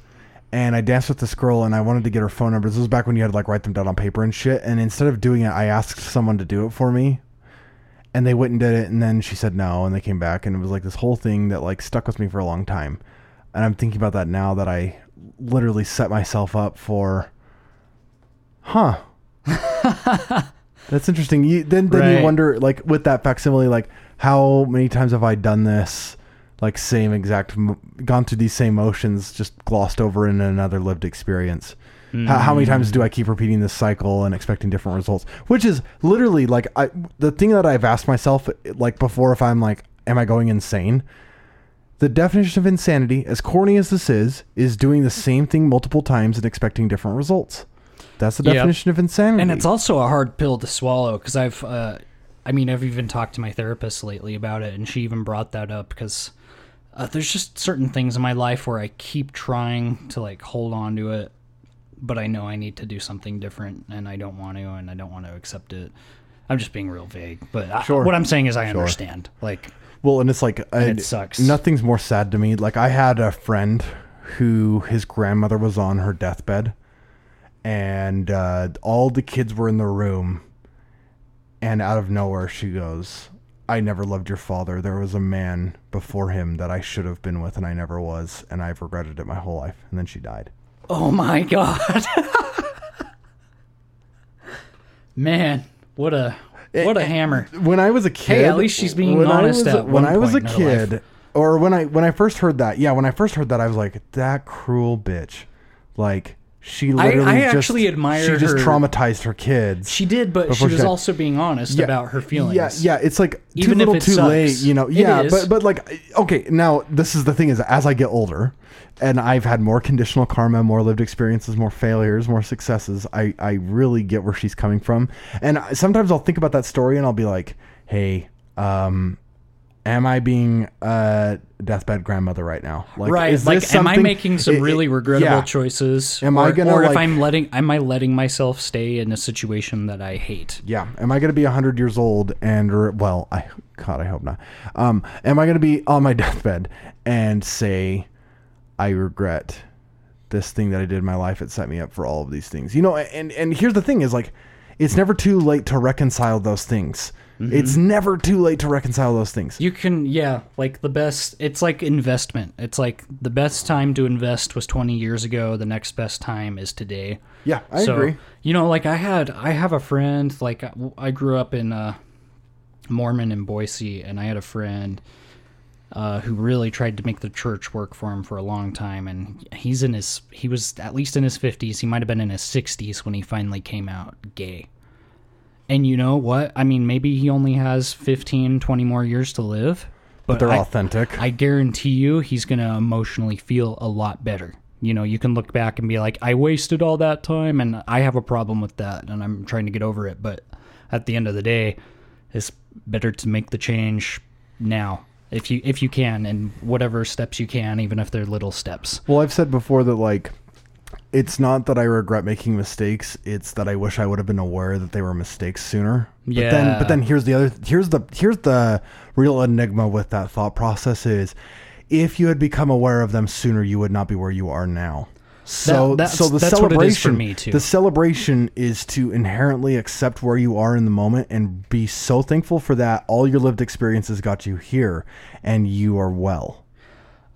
Speaker 2: and I danced with this girl, and I wanted to get her phone number. This was back when you had to like write them down on paper and shit. And instead of doing it, I asked someone to do it for me, and they went and did it, and then she said no, and they came back, and it was like this whole thing that like stuck with me for a long time. And I'm thinking about that now that I literally set myself up for, huh. That's interesting. You, then then
Speaker 1: Right.
Speaker 2: you wonder like with that facsimile like how many times have I done this like same exact gone through these same motions just glossed over in another lived experience. How, how many times do I keep repeating this cycle and expecting different results? Which is literally like I the thing that I've asked myself like before if I'm like am I going insane? The definition of insanity, as corny as this is, is doing the same thing multiple times and expecting different results. That's the
Speaker 1: Yep.
Speaker 2: definition of insanity.
Speaker 1: and it's also a hard pill to swallow because I've, uh, I mean, I've even talked to my therapist lately about it, and she even brought that up because uh, there's just certain things in my life where I keep trying to like hold on to it, but I know I need to do something different, and I don't want to, and I don't want to accept it. I'm just being real vague, but I- what I'm saying is I
Speaker 2: Sure.
Speaker 1: understand. Like,
Speaker 2: Well, and it's like
Speaker 1: And
Speaker 2: I-
Speaker 1: it sucks.
Speaker 2: Nothing's more sad to me. Like I had a friend who his grandmother was on her deathbed, and uh, all the kids were in the room. And out of nowhere, she goes, I never loved your father. There was a man before him that I should have been with, and I never was, and I've regretted it my whole life. And then she died.
Speaker 1: Oh my god. Man, what a what a eh, hammer.
Speaker 2: When I was a kid,
Speaker 1: at least she's being
Speaker 2: when I
Speaker 1: honest
Speaker 2: was-
Speaker 1: at
Speaker 2: when I was a kid, or when I when I first heard that, yeah, when I first heard that, I was like, that cruel bitch. Like she literally
Speaker 1: I
Speaker 2: just,
Speaker 1: actually admire
Speaker 2: She just
Speaker 1: her-
Speaker 2: traumatized her kids.
Speaker 1: She did, but she
Speaker 2: Before she
Speaker 1: was also being honest about her feelings.
Speaker 2: Yeah, yeah, it's like too
Speaker 1: Even if
Speaker 2: little,
Speaker 1: it
Speaker 2: too
Speaker 1: sucks.
Speaker 2: late. You know,
Speaker 1: It
Speaker 2: yeah,
Speaker 1: is.
Speaker 2: but but like, okay, now this is the thing is as I get older, and I've had more conditional karma, more lived experiences, more failures, more successes. I I really get where she's coming from, and sometimes I'll think about that story and I'll be like, hey, um. Am I being a deathbed grandmother right now? Like,
Speaker 1: right.
Speaker 2: is
Speaker 1: Like, am I making some
Speaker 2: it-
Speaker 1: really regrettable
Speaker 2: yeah.
Speaker 1: choices?
Speaker 2: Am
Speaker 1: or,
Speaker 2: I gonna,
Speaker 1: or if I'm letting, am I letting myself stay in a situation that I hate?
Speaker 2: Yeah. Am I going to be 100 years old and, or, well, I, God, I hope not. Um, am I going to be on my deathbed and say, I regret this thing that I did in my life? It set me up for all of these things. You know, and, and here's the thing is like, it's never too late to reconcile those things. It's never too late to reconcile those things.
Speaker 1: You can, yeah, like the best. It's like investment. It's like the best time to invest was 20 years ago. The next best time is today.
Speaker 2: Yeah, I
Speaker 1: so,
Speaker 2: agree.
Speaker 1: You know, like I had, I have a friend. Like I- I grew up in uh, Mormon in Boise, and I had a friend uh, who really tried to make the church work for him for a long time. And he's in his, he was at least in his 50s. He might have been in his 60s when he finally came out gay. And you know what? I mean, maybe he only has 15, 20 more years to live. But,
Speaker 2: They're
Speaker 1: I,
Speaker 2: authentic.
Speaker 1: I guarantee you he's going to emotionally feel a lot better. You know, you can look back and be like, I wasted all that time and I have a problem with that and I'm trying to get over it. But at the end of the day, it's better to make the change now if you if you can and whatever steps you can, even if they're little steps.
Speaker 2: Well, I've said before that like it's not that I regret making mistakes, it's that I wish I would have been aware that they were mistakes sooner. But then
Speaker 1: Yeah.
Speaker 2: but then here's the other here's the here's the real enigma with that thought process is if you had become aware of them sooner, you would not be where you are now. So
Speaker 1: that's-
Speaker 2: so the
Speaker 1: that's what it is for
Speaker 2: celebration
Speaker 1: me, too.
Speaker 2: the celebration is to inherently accept where you are in the moment and be so thankful for that all your lived experiences got you here and you are well.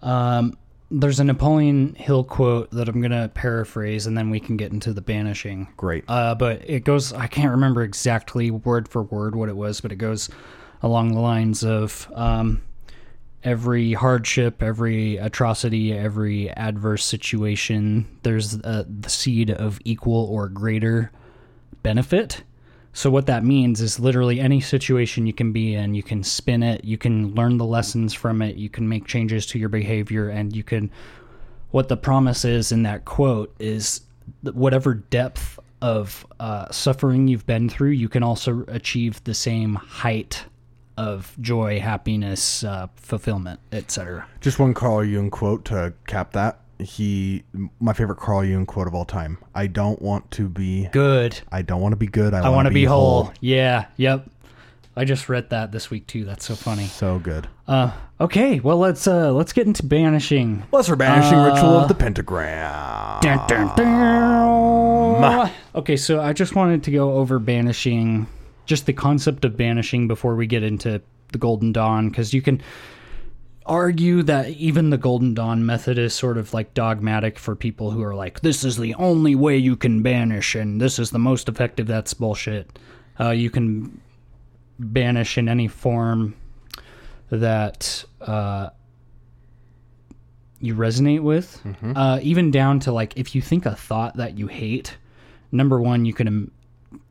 Speaker 1: Um, there's a Napoleon Hill quote that I'm going to paraphrase and then we can get into the banishing.
Speaker 2: Great.
Speaker 1: Uh, but it goes, I can't remember exactly word for word what it was, but it goes along the lines of um, every hardship, every atrocity, every adverse situation, there's uh, the seed of equal or greater benefit. So, what that means is literally any situation you can be in, you can spin it, you can learn the lessons from it, you can make changes to your behavior, and you can. What the promise is in that quote is whatever depth of uh, suffering you've been through, you can also achieve the same height of joy, happiness, uh, fulfillment, etc.
Speaker 2: Just one Carl Jung quote to cap that. He, my favorite Carl Jung quote of all time. I don't want to be.
Speaker 1: Good.
Speaker 2: I don't want to be good. I,
Speaker 1: I
Speaker 2: want to
Speaker 1: be whole. Yeah. Yep. I just read that this week too. That's so funny.
Speaker 2: So good.
Speaker 1: Uh, okay, well let's uh let's get into banishing.
Speaker 2: Lesser banishing
Speaker 1: Uh,
Speaker 2: ritual of the pentagram.
Speaker 1: Dun, dun, dun. Okay, so I just wanted to go over banishing, just the concept of banishing before we get into the Golden Dawn, because you can argue that even the Golden Dawn method is sort of like dogmatic for people who are like, this is the only way you can banish, and this is the most effective. That's bullshit. Uh, you can banish in any form that uh, you resonate with, uh, even down to like if you think a thought that you hate. Number one, you can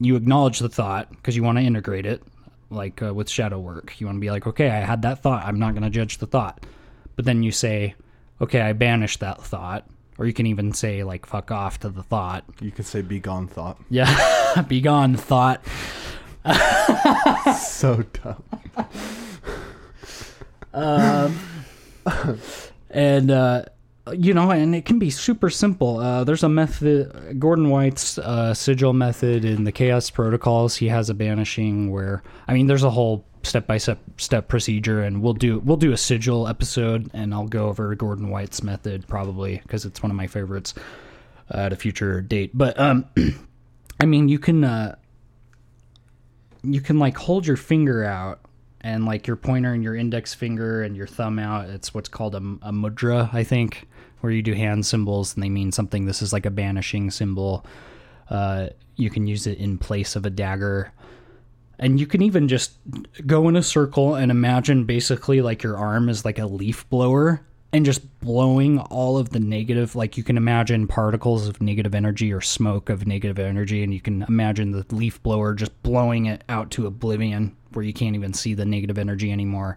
Speaker 1: you acknowledge the thought because you want to integrate it, like uh, with shadow work. You want to be like, okay, I had that thought. I'm not going to judge the thought, but then you say, okay, I banish that thought, or you can even say like fuck off to the thought.
Speaker 2: You could say be gone thought.
Speaker 1: Yeah, be gone thought.
Speaker 2: so dumb.
Speaker 1: um, and uh, you know, and it can be super simple. Uh, there's a method, Gordon White's uh, sigil method in the Chaos Protocols. He has a banishing where, I mean, there's a whole step by step step procedure, and we'll do we'll do a sigil episode, and I'll go over Gordon White's method probably because it's one of my favorites. at a future date. But um, I mean, you can uh, you can like hold your finger out and like your pointer and your index finger and your thumb out. It's what's called a, a mudra, I think, where you do hand symbols and they mean something. This is like a banishing symbol. Uh, you can use it in place of a dagger. And you can even just go in a circle and imagine basically like your arm is like a leaf blower and just blowing all of the negative like you can imagine particles of negative energy or smoke of negative energy and you can imagine the leaf blower just blowing it out to oblivion where you can't even see the negative energy anymore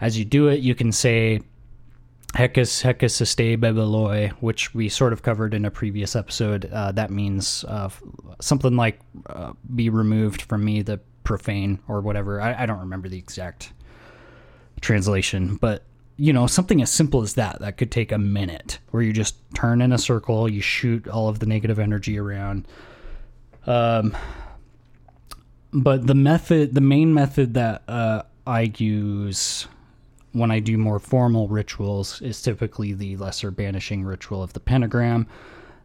Speaker 1: as you do it you can say Hekas Hekas Este Bebeloi, which we sort of covered in a previous episode. Uh, that means uh, something like uh, be removed from me, the profane or whatever. I, I don't remember the exact translation, but you know, something as simple as that, that could take a minute where you just turn in a circle, you shoot all of the negative energy around. Um, but the method, the main method that uh, I use when I do more formal rituals is typically the lesser banishing ritual of the pentagram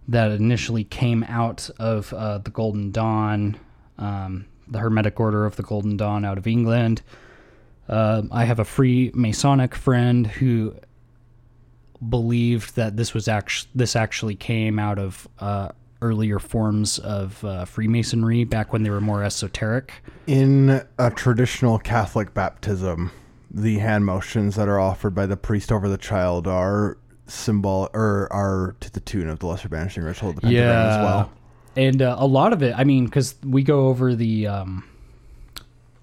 Speaker 1: that initially came out of uh, the Golden Dawn, um, the Hermetic Order of the Golden Dawn out of England. Uh, I have a free Masonic friend who believed that this was actually this actually came out of uh, earlier forms of uh, Freemasonry back when they were more esoteric.
Speaker 2: In a traditional Catholic baptism, the hand motions that are offered by the priest over the child are symbol or are to the tune of the lesser banishing ritual of the pentagram
Speaker 1: yeah.
Speaker 2: as well.
Speaker 1: And uh, a lot of it, I mean, because we go over the um,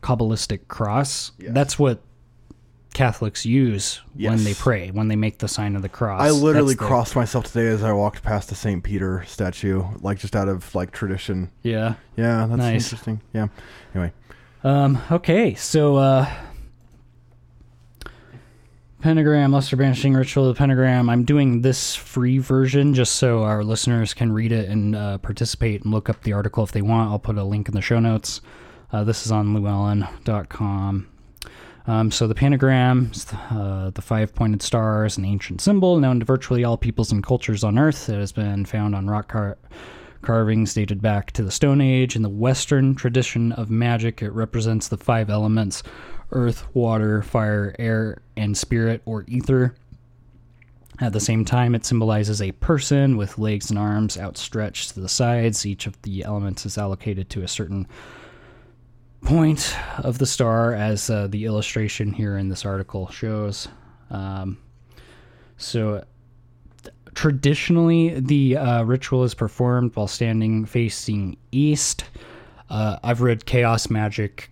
Speaker 1: Kabbalistic cross.
Speaker 2: Yes.
Speaker 1: That's what Catholics use when they pray, when they make the sign of the cross.
Speaker 2: I literally
Speaker 1: That's the-
Speaker 2: crossed myself today as I walked past the St. Peter statue, like just out of like tradition.
Speaker 1: Yeah.
Speaker 2: Yeah, that's
Speaker 1: Nice.
Speaker 2: interesting. Yeah. Anyway,
Speaker 1: Um, okay, so uh, pentagram, lesser banishing ritual of the pentagram. I'm doing this free version just so our listeners can read it and uh, participate and look up the article if they want. I'll put a link in the show notes. Uh, this is on llewellyn.com. Um, so the pentagram, uh, the five-pointed star, is an ancient symbol known to virtually all peoples and cultures on Earth. It has been found on rock car- carvings dated back to the Stone Age. In the Western tradition of magic, it represents the five elements: earth, water, fire, air, and spirit or ether. At the same time, it symbolizes a person with legs and arms outstretched to the sides. Each of the elements is allocated to a certain point of the star, as uh, the illustration here in this article shows. Um, so, th- traditionally, the uh, ritual is performed while standing facing east. Uh, I've read chaos magic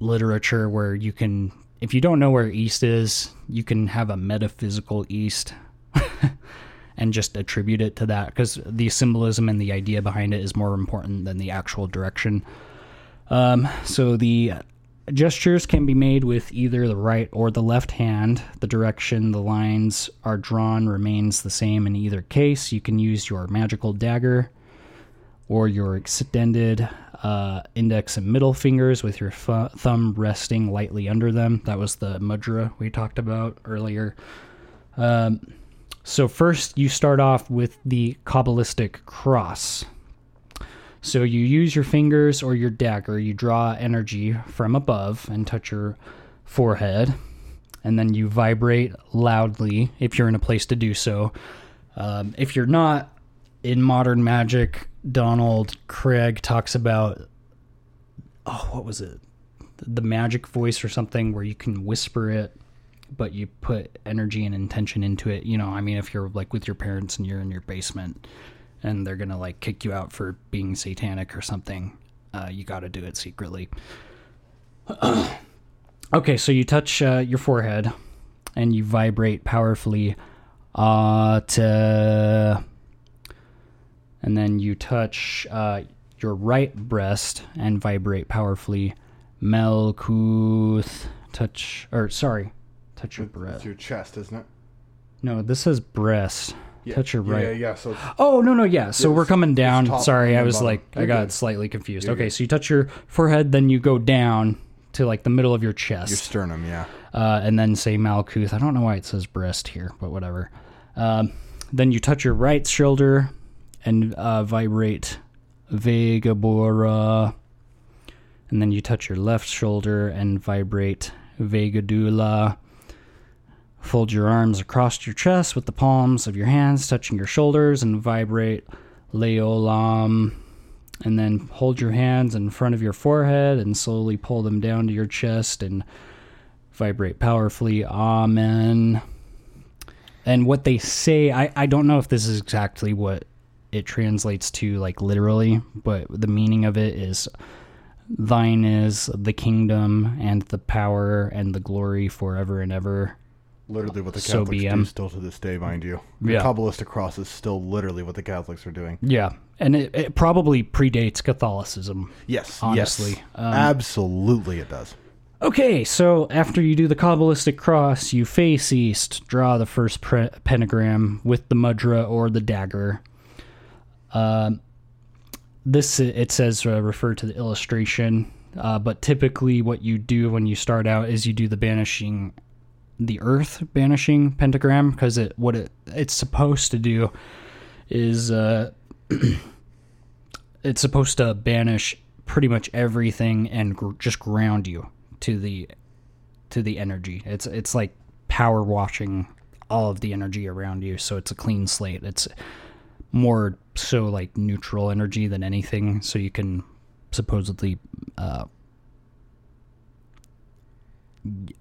Speaker 1: literature where you can, if you don't know where east is, you can have a metaphysical east and just attribute it to that because the symbolism and the idea behind it is more important than the actual direction. Um, so the gestures can be made with either the right or the left hand. The direction the lines are drawn remains the same in either case. You can use your magical dagger or your extended uh, index and middle fingers with your thumb resting lightly under them. That was the mudra we talked about earlier. Um, so, first, you start off with the Kabbalistic cross. So, you use your fingers or your dagger, you draw energy from above and touch your forehead, and then you vibrate loudly if you're in a place to do so. Um, if you're not, in Modern Magick, Donald Kraig talks about oh, what was it? The magic voice or something where you can whisper it, but you put energy and intention into it. You know, I mean, if you're like with your parents and you're in your basement and they're gonna like kick you out for being satanic or something, uh, you got to do it secretly. okay, so you touch uh, your forehead and you vibrate powerfully. Uh, to and then you touch uh, your right breast and vibrate powerfully. Malkuth, touch or sorry, touch your breast.
Speaker 2: it's your chest, isn't it?
Speaker 1: No, this says breast. Touch your right.
Speaker 2: Yeah, yeah. So
Speaker 1: Oh no no yeah. So we're coming down. Sorry, I was
Speaker 2: bottom.
Speaker 1: like I
Speaker 2: You're
Speaker 1: got
Speaker 2: good.
Speaker 1: slightly confused.
Speaker 2: You're
Speaker 1: okay,
Speaker 2: good.
Speaker 1: so you touch your forehead, then you go down to like the middle of your chest,
Speaker 2: your sternum, yeah.
Speaker 1: uh, and then say Malkuth. I don't know why it says breast here, but whatever. Um, then you touch your right shoulder, and uh, vibrate Ve-Geburah. And then you touch your left shoulder and vibrate Ve-Gedulah. Fold your arms across your chest with the palms of your hands touching your shoulders and vibrate Leolam. And then hold your hands in front of your forehead and slowly pull them down to your chest and vibrate powerfully. Amen. And what they say, I, I don't know if this is exactly what it translates to, like literally, but the meaning of it is Thine is the kingdom and the power and the glory forever and ever.
Speaker 2: Literally what the
Speaker 1: So
Speaker 2: Catholics
Speaker 1: be
Speaker 2: do still to this day, mind you. The
Speaker 1: Yeah.
Speaker 2: Kabbalistic cross is still literally what the Catholics are doing.
Speaker 1: Yeah. And it, it probably predates Catholicism.
Speaker 2: Yes.
Speaker 1: Honestly,
Speaker 2: Yes.
Speaker 1: um,
Speaker 2: Absolutely it does.
Speaker 1: Okay, so after you do the Kabbalistic cross, you face east, draw the first pre- pentagram with the mudra or the dagger. Um, this it says uh, refer to the illustration, uh, but typically what you do when you start out is you do the banishing, the earth banishing pentagram because it what it it's supposed to do is uh, it's supposed to banish pretty much everything and gr- just ground you to the to the energy. It's it's like power washing all of the energy around you, so it's a clean slate. It's more so like neutral energy than anything, so you can supposedly uh,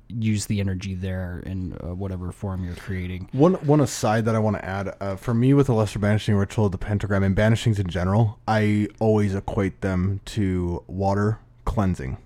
Speaker 1: use the energy there in uh, whatever form you're creating.
Speaker 2: One one aside that I want to add uh, for me with the lesser banishing ritual, the pentagram, and banishings in general, I always equate them to water cleansing,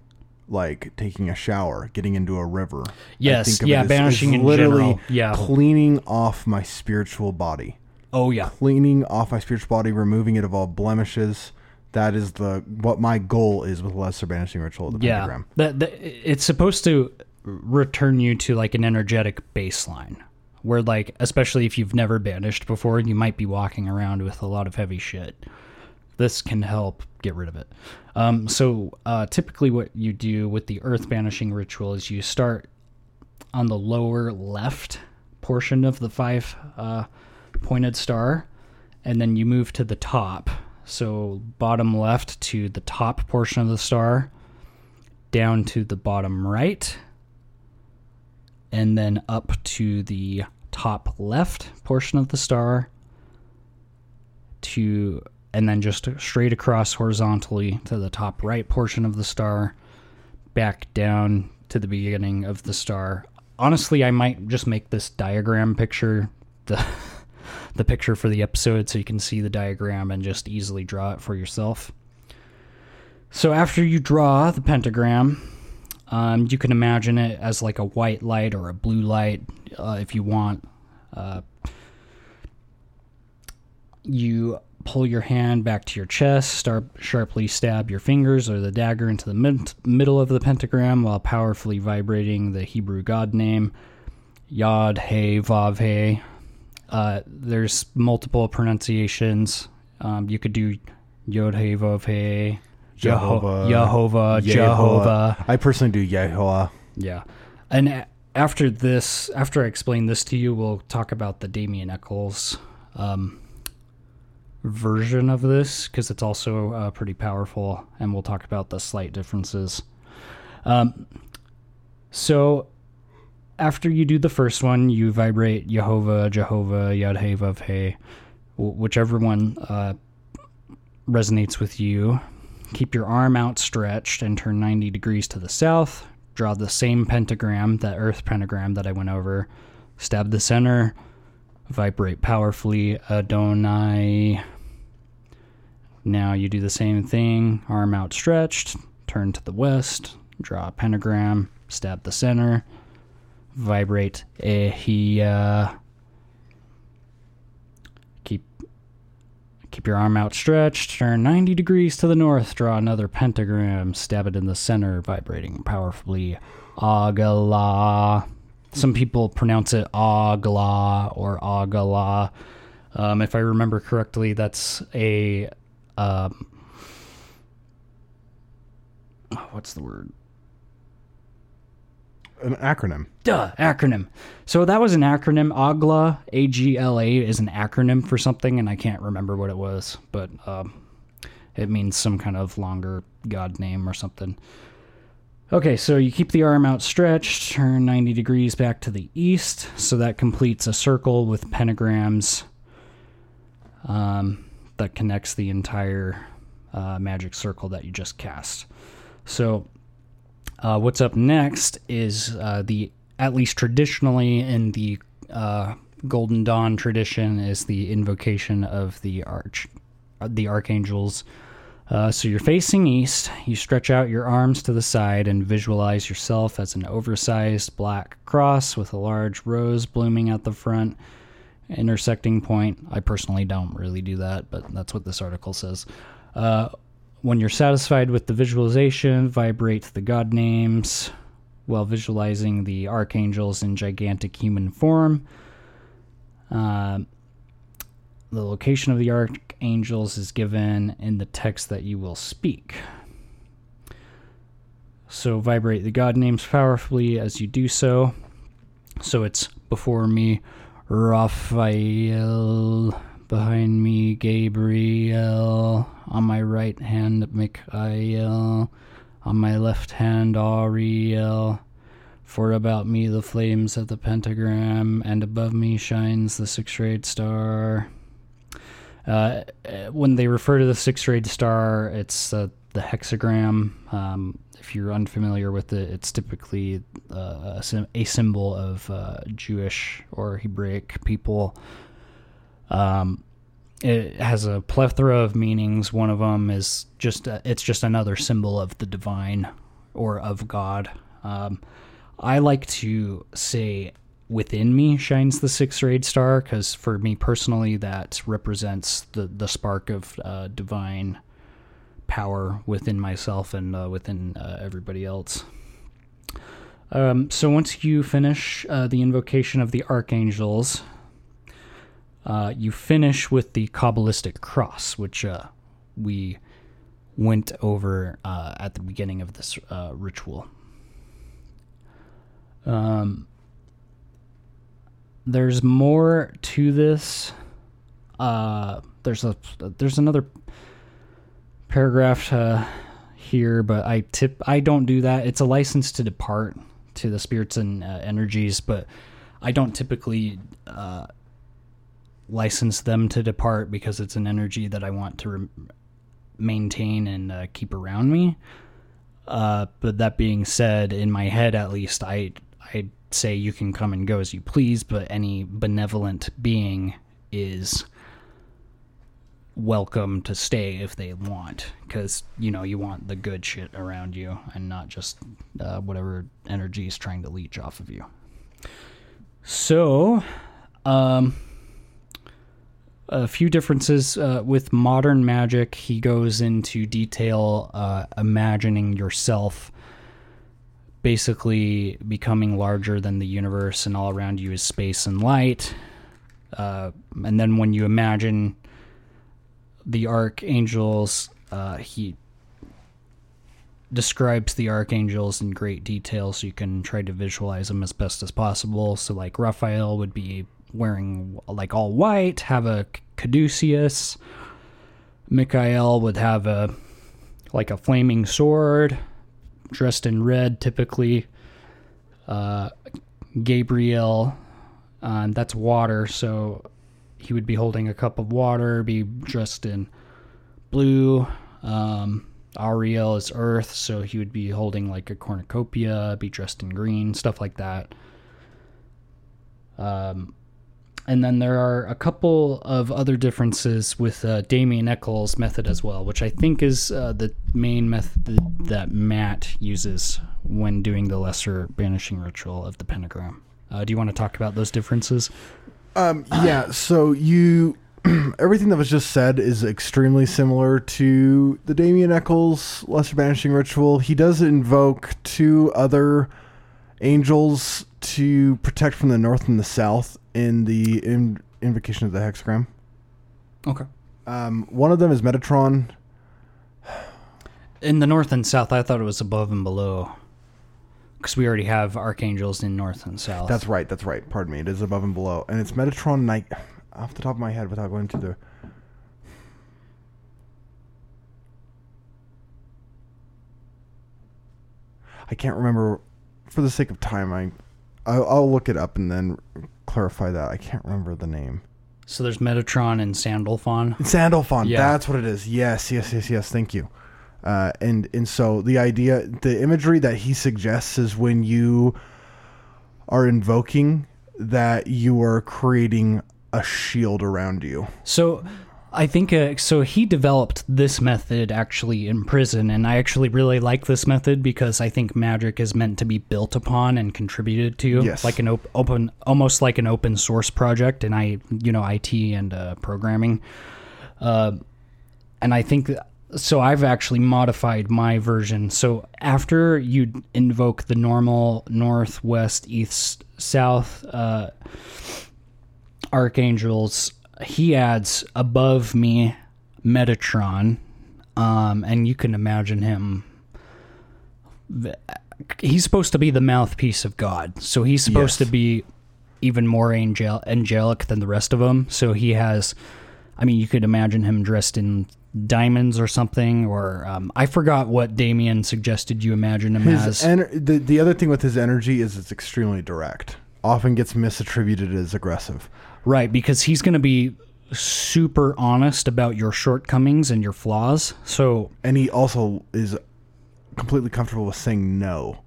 Speaker 2: like taking a shower, getting into a river. I
Speaker 1: Yes,
Speaker 2: think of
Speaker 1: yeah,
Speaker 2: it as-
Speaker 1: banishing
Speaker 2: as
Speaker 1: in
Speaker 2: literally
Speaker 1: general, yeah.
Speaker 2: cleaning off my spiritual body,
Speaker 1: Oh yeah,
Speaker 2: cleaning off my spiritual body, removing it of all blemishes. That is the what my goal is with lesser banishing ritual of the
Speaker 1: yeah.
Speaker 2: pentagram.
Speaker 1: That, that it's supposed to return you to like an energetic baseline, where like especially if you've never banished before, you might be walking around with a lot of heavy shit. This can help get rid of it. Um, so uh, typically, what you do with the earth banishing ritual is you start on the lower left portion of the five uh, pointed star, and then you move to the top. So bottom left to the top portion of the star, down to the bottom right, and then up to the top left portion of the star, to and then just straight across horizontally to the top right portion of the star, back down to the beginning of the star. Honestly, I might just make this diagram picture the the picture for the episode so you can see the diagram and just easily draw it for yourself. So after you draw the pentagram, um, you can imagine it as like a white light or a blue light uh, if you want. Uh, you pull your hand back to your chest, start sharply stab your fingers or the dagger into the mid- middle of the pentagram while powerfully vibrating the Hebrew god name Yod He Vav He. Uh, there's multiple pronunciations. Um, you could do Yod He Vav He,
Speaker 2: Jehovah,
Speaker 1: Jehovah, Jehovah, Jehovah.
Speaker 2: I personally do Yehovah.
Speaker 1: Yeah. And after this, after I explain this to you, we'll talk about the Damien Echols um, version of this because it's also uh, pretty powerful, and we'll talk about the slight differences. Um, so after you do the first one, you vibrate Jehovah, Jehovah, Yod He Vav He, whichever one uh, resonates with you. Keep your arm outstretched and turn 90 degrees to the south. Draw the same pentagram, that earth pentagram that I went over. Stab the center. Vibrate powerfully, Adonai. Now you do the same thing, arm outstretched, turn to the west, draw a pentagram, stab the center, vibrate Eheieh. Keep keep your arm outstretched, turn 90 degrees to the north, draw another pentagram, stab it in the center, vibrating powerfully Agala. Some people pronounce it Agla or Agala. Um, if I remember correctly, that's a um, what's the word?
Speaker 2: An acronym.
Speaker 1: Duh, acronym. So that was an acronym. AGLA, A G L A, is an acronym for something, and I can't remember what it was, but um, it means some kind of longer god name or something. Okay, so you keep the arm outstretched, turn 90 degrees back to the east, so that completes a circle with pentagrams um, that connects the entire uh, magic circle that you just cast. So, uh, what's up next is uh, the, at least traditionally in the uh, Golden Dawn tradition, is the invocation of the arch, uh, the archangels. Uh, so you're facing east. You stretch out your arms to the side and visualize yourself as an oversized black cross with a large rose blooming at the front, intersecting point. I personally don't really do that, but that's what this article says. When you're satisfied with the visualization, vibrate the god names while visualizing the archangels in gigantic human form. Uh, the location of the archangels is given in the text that you will speak. So vibrate the god names powerfully as you do so. So it's before me, Raphael, behind me, Gabriel, on my right hand, Michael, on my left hand, Ariel. For about me the flames of the pentagram, and above me shines the six rayed star. Uh, when they refer to the six rayed star, it's uh, the hexagram. Um, if you're unfamiliar with it, it's typically uh, a, sim- a symbol of uh, Jewish or Hebraic people. Um, it has a plethora of meanings. One of them is just a, it's just another symbol of the divine or of God. Um, I like to say within me shines the six rayed star because for me personally that represents the the spark of uh, divine power within myself and uh, within uh, everybody else um, so once you finish uh, the invocation of the archangels uh, you finish with the kabbalistic cross which uh, we went over at the beginning of this ritual um, there's more to this. Uh, there's a there's another paragraph uh, here, but I tip I don't do that. It's a license to depart to the spirits and uh, energies, but I don't typically uh, license them to depart because it's an energy that I want to re- maintain and uh, keep around me. Uh, but that being said, in my head at least, I I say you can come and go as you please, but any benevolent being is welcome to stay if they want because you know you want the good shit around you and not just uh, whatever energy is trying to leech off of you so um a few differences uh, with Modern Magick he goes into detail uh, imagining yourself basically becoming larger than the universe, and all around you is space and light. Uh, and then when you imagine the archangels, uh, he describes the archangels in great detail so you can try to visualize them as best as possible. So, like, Raphael would be wearing like all white, have a caduceus. Michael would have a like a flaming sword dressed in red typically. Uh, Gabriel, uh, that's water, so he would be holding a cup of water, be dressed in blue. Um, Ariel is earth, so he would be holding like a cornucopia, be dressed in green, stuff like that. Um, and then there are a couple of other differences with uh, Damien Echols' method as well, which I think is uh, the main method that Matt uses when doing the lesser banishing ritual of the pentagram. Uh, do you want to talk about those differences?
Speaker 2: Um, yeah. So you, everything that was just said is extremely similar to the Damien Echols lesser banishing ritual. He does invoke two other angels to protect from the north and the south in the in, invocation of the hexagram.
Speaker 1: Okay.
Speaker 2: Um, one of them is Metatron.
Speaker 1: In the north and south, I thought it was above and below. because we already have archangels in north and south.
Speaker 2: That's right. That's right. Pardon me. It is above and below, and it's Metatron. Night. Off the top of my head, without going to the. I can't remember. For the sake of time, I, I'll, I'll look it up and then clarify that. I can't remember the name.
Speaker 1: so there's Metatron and Sandalphon.
Speaker 2: Sandalphon.
Speaker 1: Yeah.
Speaker 2: That's what it is. Yes, yes, yes, yes. Thank you. Uh, and and so the idea, the imagery that he suggests is when you are invoking that you are creating a shield around you.
Speaker 1: So I think uh, so. He developed this method actually in prison, and I actually really like this method because I think magic is meant to be built upon and contributed to,
Speaker 2: Yes.
Speaker 1: like an op- open, almost like an open source project. And I, you know, IT and uh, programming, uh, and I think. So I've actually modified my version. So after you invoke the normal north, west, east, south, uh, archangels he adds above me metatron um, and you can imagine him he's supposed to be the mouthpiece of god so he's supposed
Speaker 2: Yes.
Speaker 1: to be even more angel- angelic than the rest of them so he has i mean you could imagine him dressed in diamonds or something or um, i forgot what damien suggested you imagine him
Speaker 2: His
Speaker 1: as
Speaker 2: ener- the the other thing with his energy is it's extremely direct. Often gets misattributed as aggressive.
Speaker 1: Right, because he's going to be super honest about your shortcomings and your flaws. So,
Speaker 2: And he also is completely comfortable with saying no.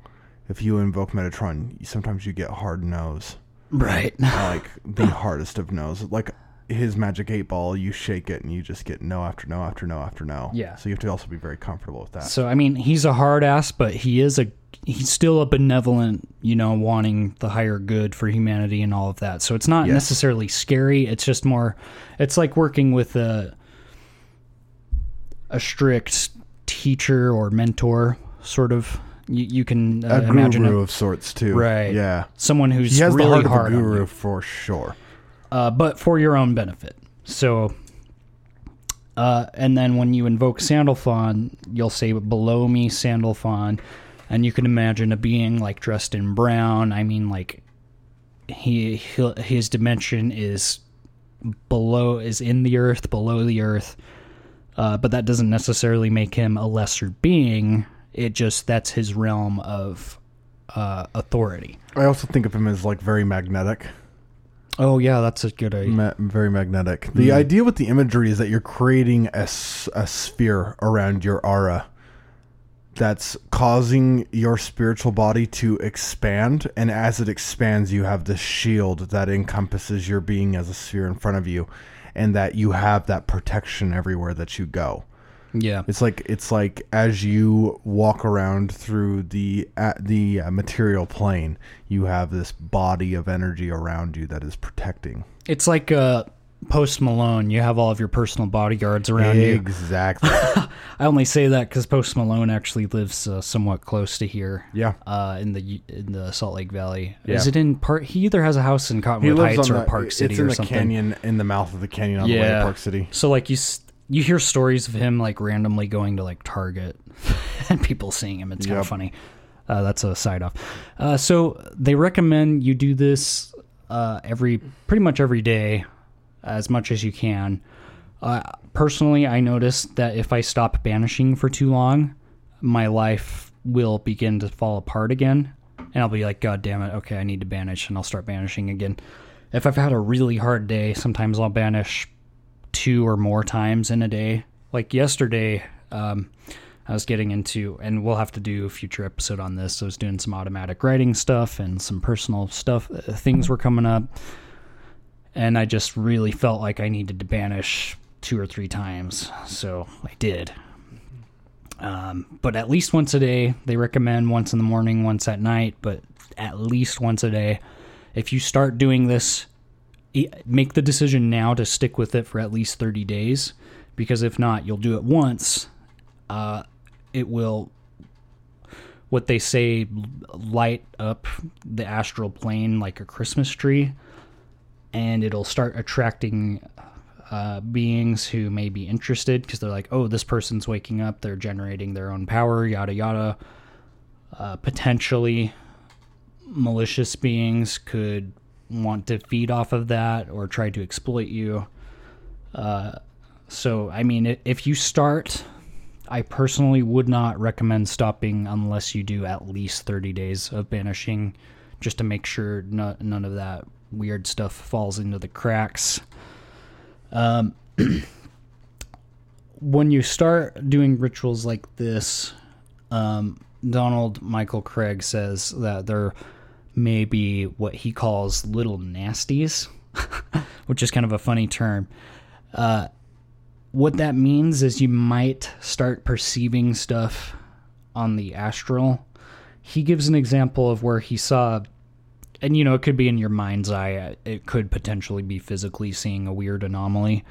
Speaker 2: If you invoke Metatron, sometimes you get hard no's.
Speaker 1: right.
Speaker 2: like the hardest of no's. Like his magic eight ball, you shake it and you just get no after no after no after no.
Speaker 1: Yeah.
Speaker 2: So you have to also be very comfortable with that.
Speaker 1: So, I mean, he's a hard ass, but he is a he's still a benevolent, you know, wanting the higher good for humanity and all of that. So, it's not
Speaker 2: Yes.
Speaker 1: necessarily scary. It's just more it's like working with a a strict teacher or mentor sort of you, you can uh,
Speaker 2: a
Speaker 1: imagine a,
Speaker 2: of sorts too.
Speaker 1: Right.
Speaker 2: Yeah.
Speaker 1: someone who's
Speaker 2: He has
Speaker 1: really
Speaker 2: the heart
Speaker 1: hard
Speaker 2: of a guru for sure.
Speaker 1: uh, but for your own benefit. So, uh, and then when you invoke Sandalphon, you'll say below me Sandalphon, and you can imagine a being like dressed in brown. I mean, like he, he his dimension is below is in the earth, below the earth. Uh, but that doesn't necessarily make him a lesser being. It just that's his realm of uh, authority.
Speaker 2: I also think of him as like very magnetic.
Speaker 1: Oh yeah, that's a good idea.
Speaker 2: Ma- very magnetic. The
Speaker 1: Hmm.
Speaker 2: idea with the imagery is that you're creating a, s- a sphere around your aura that's causing your spiritual body to expand. And as it expands, you have this shield that encompasses your being as a sphere in front of you, and that you have that protection everywhere that you go.
Speaker 1: Yeah.
Speaker 2: It's like it's like as you walk around through the at the uh, material plane, you have this body of energy around you that is protecting.
Speaker 1: It's like uh, Post Malone. You have all of your personal bodyguards around you.
Speaker 2: Exactly.
Speaker 1: I only say that because Post Malone actually lives uh, somewhat close to here.
Speaker 2: Yeah.
Speaker 1: Uh, in the in the Salt Lake Valley.
Speaker 2: Yeah.
Speaker 1: Is it in part? He either has a house in Cottonwood Heights or
Speaker 2: the,
Speaker 1: Park City
Speaker 2: It's in
Speaker 1: or
Speaker 2: the
Speaker 1: something.
Speaker 2: canyon, in the mouth of the canyon on the way to
Speaker 1: Yeah.
Speaker 2: Park City.
Speaker 1: So like you you hear stories of him like randomly going to like Target and people seeing him. It's kind
Speaker 2: Yep.
Speaker 1: of funny. Uh, that's a side off. Uh, so they recommend you do this uh, every pretty much every day, as much as you can. Uh, personally, I noticed that if I stop banishing for too long, my life will begin to fall apart again, and I'll be like, God damn it, okay, I need to banish, and I'll start banishing again. If I've had a really hard day, sometimes I'll banish two or more times in a day. Like yesterday, um, I was getting into, and we'll have to do a future episode on this. I was doing some automatic writing stuff and some personal stuff. uh, Things were coming up, and I just really felt like I needed to banish two or three times. So I did. Um, but at least once a day. They recommend once in the morning, once at night, but at least once a day. If you start doing this, make the decision now to stick with it for at least 30 days because if not you'll do it once uh, it will what they say light up the astral plane like a christmas tree and it'll start attracting uh, beings who may be interested because they're like oh this person's waking up they're generating their own power yada yada uh, potentially malicious beings could want to feed off of that or try to exploit you. Uh, so, I mean, if you start, I personally would not recommend stopping unless you do at least 30 days of banishing just to make sure no, none of that weird stuff falls into the cracks. Um, when you start doing rituals like this, um, Donald Michael Kraig says that there may be what he calls little nasties, which is kind of a funny term. Uh, what that means is you might start perceiving stuff on the astral. He gives an example of where he saw, and you know, it could be in your mind's eye, it could potentially be physically seeing a weird anomaly.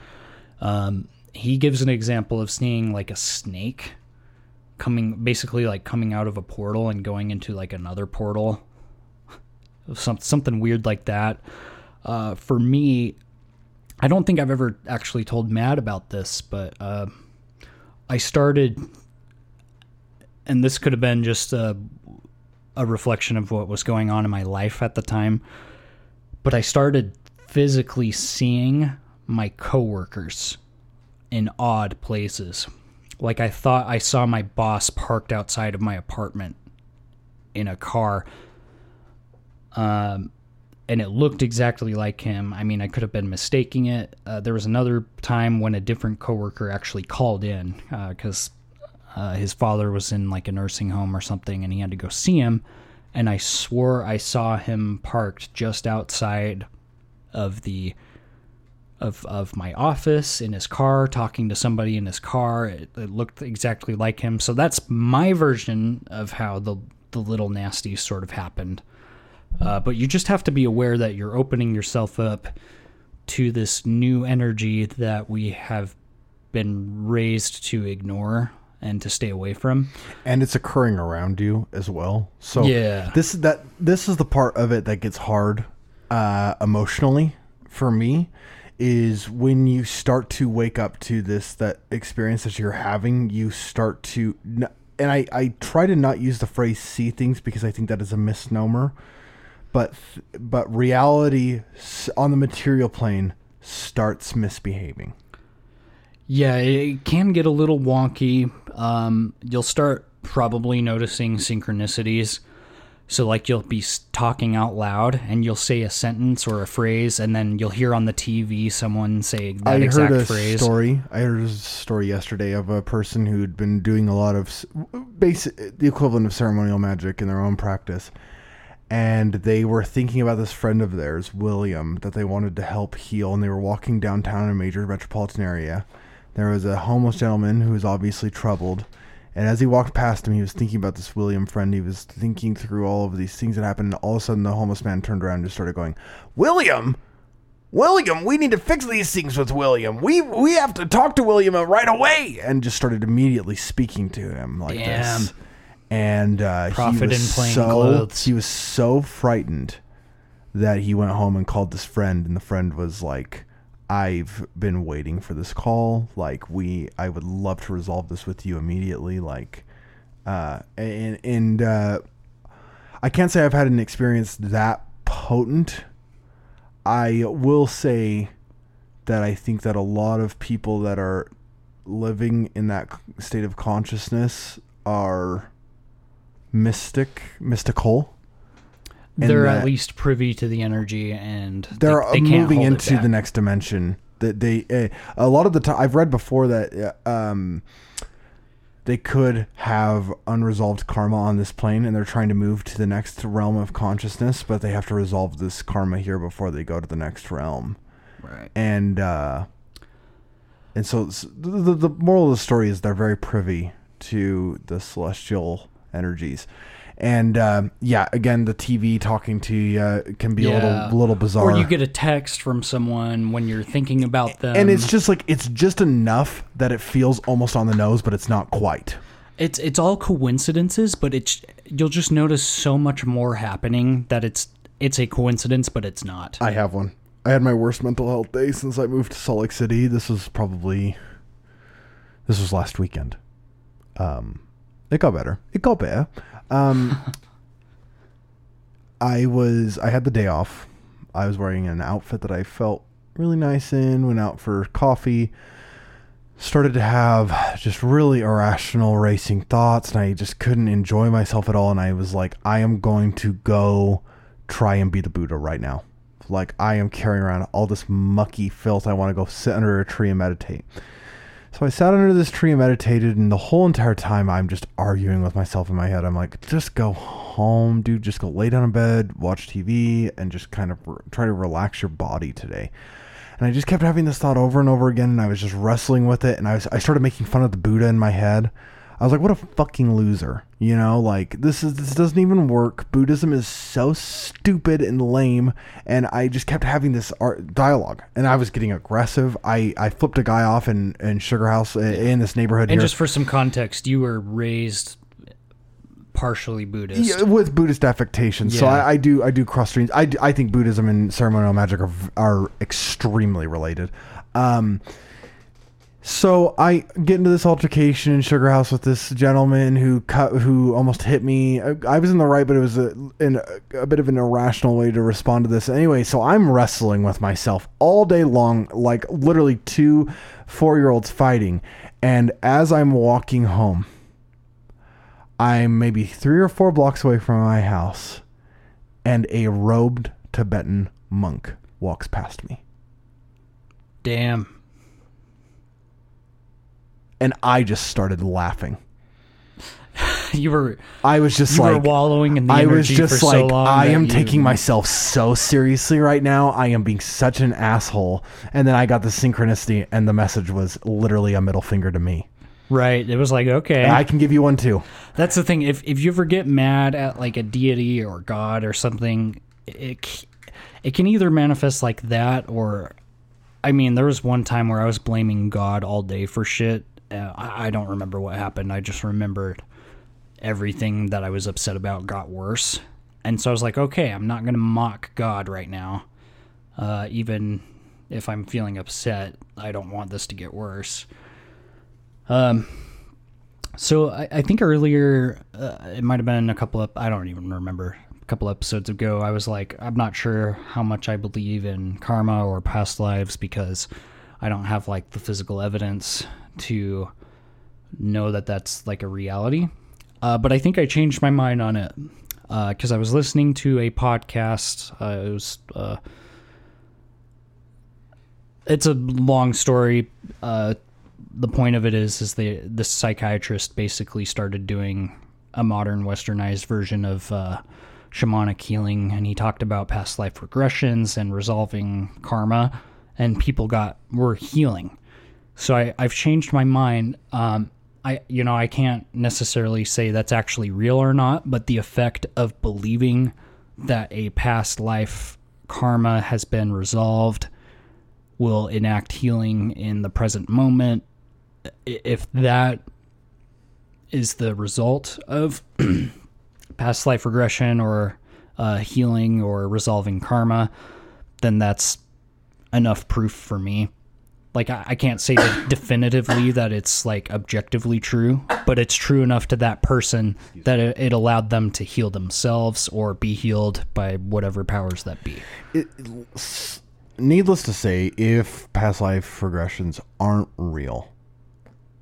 Speaker 1: Um, he gives an example of seeing like a snake coming, basically like coming out of a portal and going into like another portal. Some, something weird like that. Uh, for me, I don't think I've ever actually told Matt about this, but uh, I started, and this could have been just a reflection of what was going on in my life at the time, but I started physically seeing my coworkers in odd places. Like I thought I saw my boss parked outside of my apartment in a car. Um, and it looked exactly like him. I mean, I could have been mistaking it. Uh, there was another time when a different coworker actually called in because uh, his father was in like a nursing home or something, and he had to go see him. And I swore I saw him parked just outside of the of of my office in his car, talking to somebody in his car. It, it looked exactly like him. So that's my version of how the the little nasty sort of happened. Uh, but you just have to be aware that you're opening yourself up to this new energy that we have been raised to ignore and to stay away from.
Speaker 2: and it's occurring around you as well. So
Speaker 1: Yeah.
Speaker 2: this that this is the part of it that gets hard uh, emotionally for me is when you start to wake up to this that experience that you're having. You start to and I I try to not use the phrase see things because I think that is a misnomer. But but reality on the material plane starts misbehaving.
Speaker 1: Yeah, it can get a little wonky. Um, you'll start probably noticing synchronicities. So, like, you'll be talking out loud and you'll say a sentence or a phrase, and then you'll hear on the TV someone say that
Speaker 2: I
Speaker 1: exact
Speaker 2: heard a
Speaker 1: phrase.
Speaker 2: story. I heard a story yesterday of a person who'd been doing a lot of basic, the equivalent of ceremonial magic in their own practice, and they were thinking about this friend of theirs, William, that they wanted to help heal, and they were walking downtown in a major metropolitan area. There was a homeless gentleman who was obviously troubled. And as he walked past him, he was thinking about this William friend. He was thinking through all of these things that happened. And all of a sudden, the homeless man turned around and just started going, William? William, we need to fix these things with William. We we have to talk to William right away, and just started immediately speaking to him like
Speaker 1: Damn.
Speaker 2: this. And uh,
Speaker 1: Prophet
Speaker 2: he was
Speaker 1: in plain
Speaker 2: so
Speaker 1: clothes.
Speaker 2: he was so frightened that he went home and called this friend, and the friend was like, "I've been waiting for this call. Like we, I would love to resolve this with you immediately. Like, uh, and and uh, I can't say I've had an experience that potent." I will say that I think that a lot of people that are living in that state of consciousness are mystic, mystical. And
Speaker 1: They're at least privy to the energy and they-
Speaker 2: They're
Speaker 1: they, can't
Speaker 2: moving
Speaker 1: hold
Speaker 2: into
Speaker 1: back.
Speaker 2: the next dimension. That they uh, a lot of the time I've read before that uh, um, they could have unresolved karma on this plane, and they're trying to move to the next realm of consciousness, but they have to resolve this karma here before they go to the next realm.
Speaker 1: Right.
Speaker 2: and uh, and so s- the, the moral of the story is they're very privy to the celestial energies, and um, yeah, again, the TV talking to you uh, can be a little little bizarre.
Speaker 1: Or you get a text from someone when you're thinking about them.
Speaker 2: and it's just like it's just enough that it feels almost on the nose, but it's not quite.
Speaker 1: it's it's all coincidences, but it's you'll just notice so much more happening that it's it's a coincidence, but it's not.
Speaker 2: I have one. I had my worst mental health day since I moved to Salt Lake City. This was probably this was last weekend. Um, it got better. It got better. Um, I was I had the day off. I was wearing an outfit that I felt really nice in. Went out for coffee. Started to have just really irrational racing thoughts, and I just couldn't enjoy myself at all. And I was like, I am going to go try and be the Buddha right now. Like I am carrying around all this mucky filth. I want to go sit under a tree and meditate. So I sat under this tree and meditated, and the whole entire time I'm just arguing with myself in my head. I'm like, just go home, dude. Just go lay down in bed, watch TV, and just kind of re- try to relax your body today. And I just kept having this thought over and over again, and I was just wrestling with it. And I was, I started making fun of the Buddha in my head. I was like, what a fucking loser. You know, like this is this doesn't even work. Buddhism is so stupid and lame. And I just kept having this art dialogue. And I was getting aggressive. I, I flipped a guy off in, in Sugar House uh, in this neighborhood
Speaker 1: And
Speaker 2: here.
Speaker 1: just for some context, you were raised partially Buddhist.
Speaker 2: Yeah, with Buddhist affectation. So I, I do I do cross streams. I, I think Buddhism and ceremonial magic are are extremely related. Um, so I get into this altercation in Sugar House with this gentleman who cut who almost hit me. I, I was in the right, but it was a, in a, a bit of an irrational way to respond to this. Anyway, so I'm wrestling with myself all day long, like literally two four year olds fighting. And as I'm walking home, I'm maybe three or four blocks away from my house, and a robed Tibetan monk walks past me.
Speaker 1: Damn.
Speaker 2: And I just started laughing.
Speaker 1: You were
Speaker 2: I was just
Speaker 1: you were
Speaker 2: like,
Speaker 1: wallowing in the
Speaker 2: I was just
Speaker 1: for
Speaker 2: like,
Speaker 1: so long.
Speaker 2: I am
Speaker 1: you-
Speaker 2: taking myself so seriously right now. I am being such an asshole. And then I got the synchronicity, and the message was literally a middle finger to me.
Speaker 1: right. It was like okay,
Speaker 2: I can give you one too.
Speaker 1: That's the thing. If if you ever get mad at like a deity or God or something, it it can either manifest like that or, I mean, there was one time where I was blaming God all day for shit. Uh, I, I don't remember what happened. I just remembered everything that I was upset about got worse, and so I was like, okay, I'm not gonna mock God right now, uh, even if I'm feeling upset. I don't want this to get worse. Um. So I, I think earlier, uh, it might have been a couple of, I don't even remember, a couple episodes ago, I was like, I'm not sure how much I believe in karma or past lives because I don't have like the physical evidence to know that that's like a reality. Uh, but I think I changed my mind on it because I was listening to a podcast. Uh, it was, uh, it's a long story. Uh, the point of it is is the the psychiatrist basically started doing a modern westernized version of uh, shamanic healing and he talked about past life regressions and resolving karma and people got were healing so I, i've changed my mind um, i you know i can't necessarily say that's actually real or not but the effect of believing that a past life karma has been resolved will enact healing in the present moment if that is the result of past life regression or uh, healing or resolving karma, then that's enough proof for me. Like I, I can't say that definitively that it's like objectively true, but it's true enough to that person that it, it allowed them to heal themselves or be healed by whatever powers that be.
Speaker 2: it, needless to say, if past life regressions aren't real,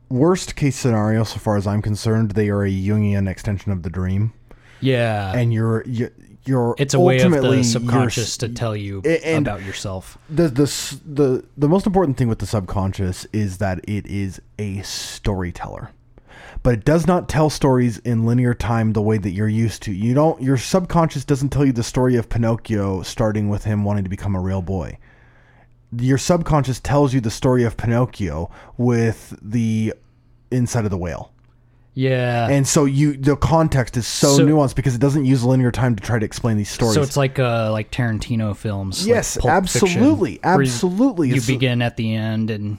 Speaker 2: worst case scenario, so far as I'm concerned, they are a Jungian extension of the dream,
Speaker 1: Yeah,
Speaker 2: and you're you're,
Speaker 1: it's a way of the subconscious to tell you about yourself.
Speaker 2: the the the the most important thing with the subconscious is that it is a storyteller. But it does not tell stories in linear time the way that you're used to. You don't your subconscious doesn't tell you the story of Pinocchio starting with him wanting to become a real boy. Your subconscious tells you the story of Pinocchio with the inside of the whale.
Speaker 1: Yeah,
Speaker 2: And so you the context is so,
Speaker 1: So-
Speaker 2: nuanced because it doesn't use linear time to try to explain these stories.
Speaker 1: So it's like uh like Tarantino films. like
Speaker 2: Yes,
Speaker 1: Pulp
Speaker 2: absolutely,
Speaker 1: Fiction, where you-
Speaker 2: absolutely.
Speaker 1: You,
Speaker 2: It's-
Speaker 1: begin at the end and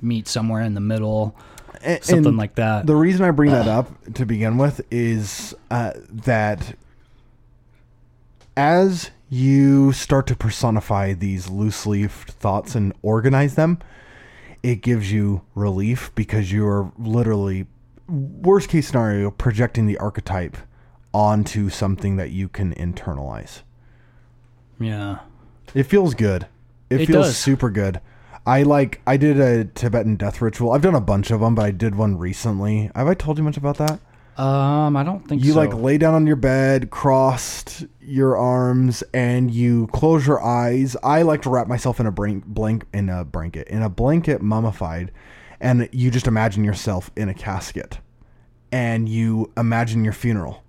Speaker 1: meet somewhere in the middle, something
Speaker 2: and
Speaker 1: like that.
Speaker 2: The reason I bring that up to begin with is uh, that as you start to personify these loose leaf thoughts and organize them, it gives you relief because you're literally, worst case scenario, projecting the archetype onto something that you can internalize.
Speaker 1: Yeah.
Speaker 2: It feels good. It,
Speaker 1: It
Speaker 2: feels
Speaker 1: does.
Speaker 2: super good. I like. I did a Tibetan death ritual. I've done a bunch of them, but I did one recently. Have I told you much about that?
Speaker 1: Um, I don't think
Speaker 2: You
Speaker 1: so.
Speaker 2: like lay down on your bed, crossed your arms, and you close your eyes. I like to wrap myself in a blank, blank in a blanket, in a blanket, mummified, and you just imagine yourself in a casket, and you imagine your funeral.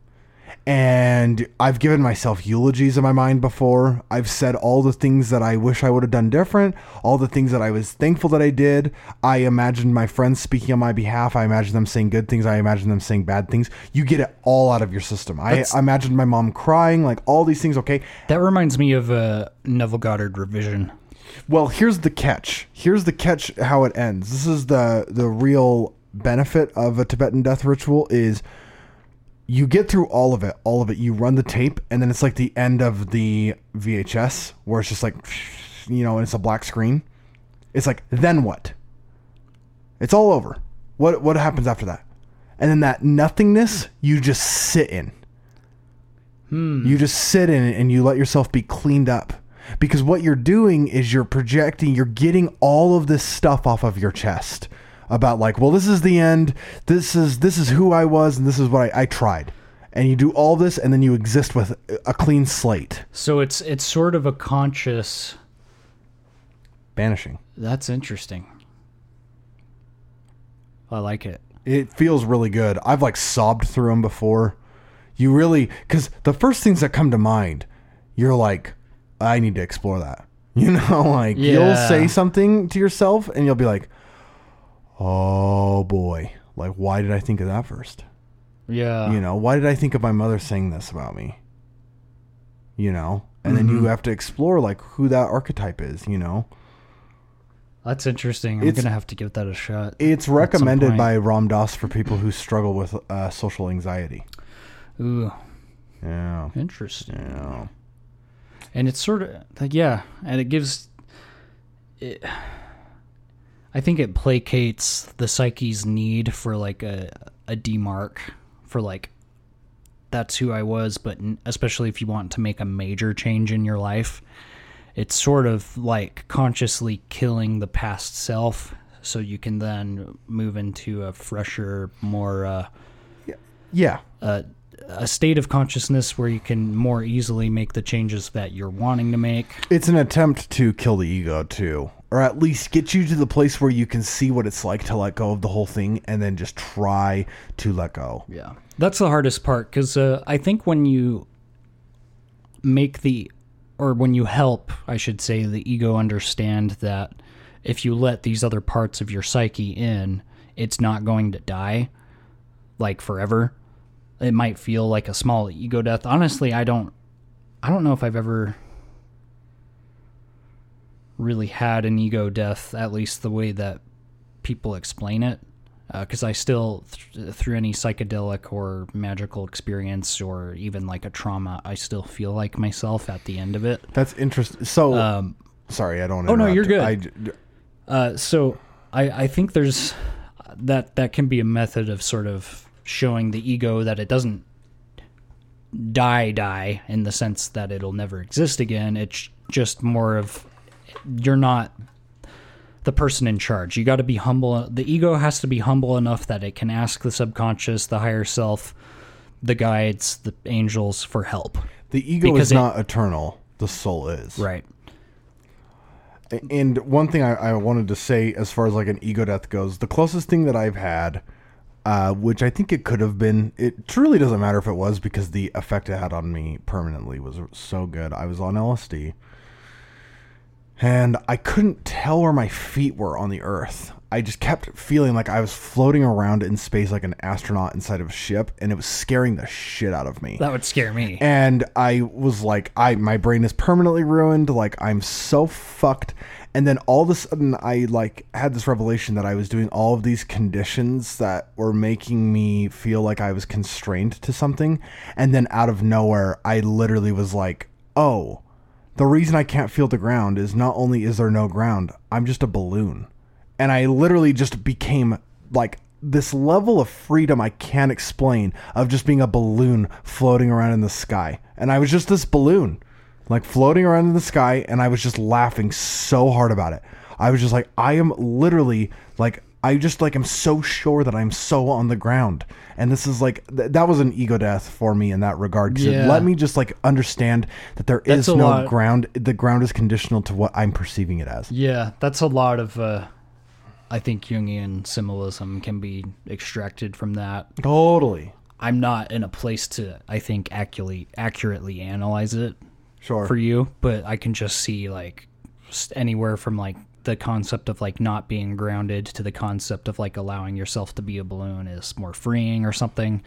Speaker 2: And I've given myself eulogies in my mind before. I've said all the things that I wish I would have done different, all the things that I was thankful that I did. I imagined my friends speaking on my behalf. I imagine them saying good things. I imagine them saying bad things. You get it all out of your system. I,
Speaker 1: That's-
Speaker 2: I imagined my mom crying, like all these things. Okay.
Speaker 1: that reminds me of uh, Neville Goddard revision.
Speaker 2: Well, here's the catch. Here's the catch how it ends. This is the the real benefit of a Tibetan death ritual is you get through all of it, all of it. You run the tape and then it's like the end of the VHS where it's just like you know, and it's a black screen. It's like then what? It's all over. What what happens after that? And then that nothingness you just sit in. Hmm. You just sit in it and you let yourself be cleaned up. Because what you're doing is you're projecting, you're getting all of this stuff off of your chest about like, well, this is the end. This is this is who I was and this is what I, I tried. And you do all this and then you exist with a clean slate.
Speaker 1: So it's it's sort of a conscious.
Speaker 2: Banishing.
Speaker 1: That's interesting. I like it.
Speaker 2: It feels really good. I've like sobbed through them before. You really, because the first things that come to mind, you're like, I need to explore that. You know, like you'll say something to yourself and you'll be like, oh boy, like why did I think of that first?
Speaker 1: Yeah.
Speaker 2: You know, why did I think of my mother saying this about me? You know, and then you have to explore like who that archetype is. You know,
Speaker 1: That's interesting. I'm
Speaker 2: It's-
Speaker 1: gonna have to give that a shot.
Speaker 2: it's recommended by Ram Dass for people who struggle with uh, social anxiety.
Speaker 1: Ooh,
Speaker 2: Yeah,
Speaker 1: interesting.
Speaker 2: yeah.
Speaker 1: And it's sort of like yeah and it gives it i think it placates the psyche's need for like a a demark for like that's who i was but especially if you want to make a major change in your life it's sort of like consciously killing the past self so you can then move into a fresher more uh
Speaker 2: Yeah,
Speaker 1: a, a state of consciousness where you can more easily make the changes that you're wanting to make.
Speaker 2: it's an attempt to kill the ego too, or at least get you to the place where you can see what it's like to let go of the whole thing, and then just try to let go.
Speaker 1: Yeah. That's the hardest part because uh, I think when you make the, or when you help, I should say, the ego understand that if you let these other parts of your psyche in, it's not going to die like forever. It might feel like a small ego death. Honestly, I don't I don't know if I've ever really had an ego death at least the way that people explain it because I still th- through any psychedelic or magical experience or even like a trauma I still feel like myself at the end of it.
Speaker 2: That's interesting. So,
Speaker 1: Um
Speaker 2: sorry, I don't.
Speaker 1: Oh, no, you're
Speaker 2: I,
Speaker 1: Uh, so I, I think there's that that can be a method of sort of showing the ego that it doesn't die die in the sense that it'll never exist again. It's just more of you're not the person in charge. You got to be humble. The ego has to be humble enough that it can ask the subconscious, the higher self, the guides, the angels for help.
Speaker 2: the ego
Speaker 1: because
Speaker 2: is
Speaker 1: it-
Speaker 2: not eternal. The soul is.
Speaker 1: Right.
Speaker 2: And one thing I, I wanted to say, as far as like an ego death goes, the closest thing that I've had, uh, which I think it could have been, it truly doesn't matter if it was because the effect it had on me permanently was so good. I was on LSD, and I couldn't tell where my feet were on the earth. I just kept feeling like I was floating around in space like an astronaut inside of a ship, and it was scaring the shit out of me
Speaker 1: That would scare me.
Speaker 2: and I was like, I my brain is permanently ruined. Like I'm so fucked. And then all of a sudden, I like had this revelation that I was doing all of these conditions that were making me feel like I was constrained to something. And then out of nowhere, I literally was like, oh, the reason I can't feel the ground is not only is there no ground, I'm just a balloon. And I literally just became like this level of freedom I can't explain of just being a balloon floating around in the sky. And I was just this balloon, like floating around in the sky, and I was just laughing so hard about it. I was just like, I am literally like, I just like, am so sure that I'm so on the ground. And this is like, th- that was an ego death for me in that regard. 'cause it
Speaker 1: Yeah.
Speaker 2: let me just like understand that there is
Speaker 1: That's a
Speaker 2: no
Speaker 1: lot.
Speaker 2: ground. The ground is conditional to what I'm perceiving it as.
Speaker 1: Yeah, that's a lot of. Uh, I think Jungian symbolism can be extracted from that.
Speaker 2: Totally.
Speaker 1: I'm not in a place to, I think, accurately accurately analyze it
Speaker 2: Sure.
Speaker 1: for you, but I can just see like anywhere from like the concept of like not being grounded to the concept of like allowing yourself to be a balloon is more freeing or something.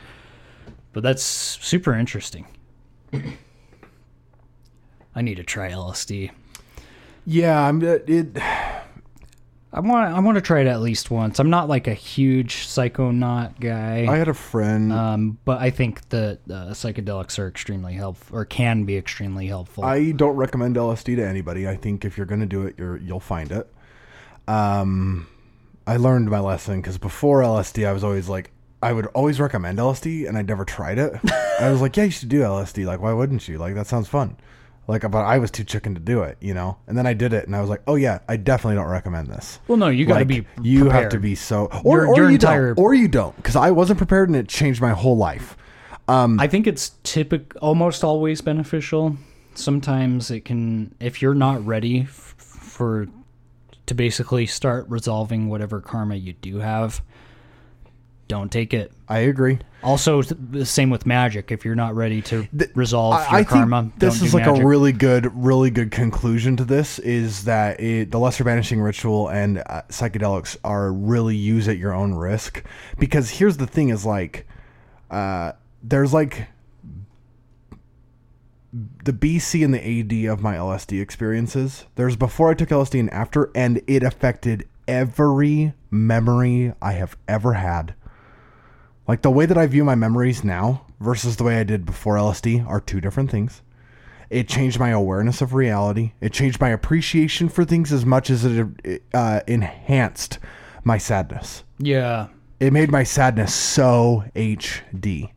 Speaker 1: But that's super interesting. I need to try LSD.
Speaker 2: yeah, I'm. uh, It.
Speaker 1: I want I want to try it at least once. I'm not like a huge psychonaut guy.
Speaker 2: I had a friend.
Speaker 1: um, but I think that uh, psychedelics are extremely helpful, or can be extremely helpful.
Speaker 2: I don't recommend LSD to anybody. I think if you're going to do it, you're you'll find it. Um, I learned my lesson because before LSD, I was always like, I would always recommend LSD, and I never tried it. I was like, yeah, you should do LSD. Like, why wouldn't you? Like, that sounds fun. Like, but I was too chicken to do it, you know. And then I did it, and I was like, oh yeah, I definitely don't recommend this.
Speaker 1: well, no, you got to
Speaker 2: Like,
Speaker 1: be.
Speaker 2: you have to be so, or,
Speaker 1: Your-
Speaker 2: or
Speaker 1: your
Speaker 2: you
Speaker 1: entire-
Speaker 2: don't, or you don't, because I wasn't prepared, and it changed my whole life. Um,
Speaker 1: I think it's typic, almost always beneficial. Sometimes it can, if you're not ready f- for to basically start resolving whatever karma you do have, don't take it.
Speaker 2: I agree.
Speaker 1: Also, the same with magic. If you're not ready to resolve your
Speaker 2: I, I
Speaker 1: karma,
Speaker 2: think this is like
Speaker 1: magic.
Speaker 2: a really good, really good conclusion to this. Is that it, the lesser banishing ritual and uh, psychedelics are really used at your own risk? Because here's the thing: is like, uh, there's like the BC and the AD of my LSD experiences. There's before I took LSD and after, and it affected every memory I have ever had. Like the way that I view my memories now versus the way I did before LSD are two different things. It changed my awareness of reality. It changed my appreciation for things as much as it uh, enhanced my sadness.
Speaker 1: yeah.
Speaker 2: It made my sadness so HD.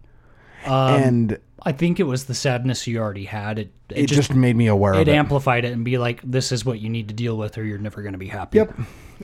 Speaker 1: Um,
Speaker 2: and
Speaker 1: I think it was the sadness you already had. It it,
Speaker 2: it just,
Speaker 1: just,
Speaker 2: made me aware of it it.
Speaker 1: amplified it and be like, this is what you need to deal with, or you're never going to be happy.
Speaker 2: Yep.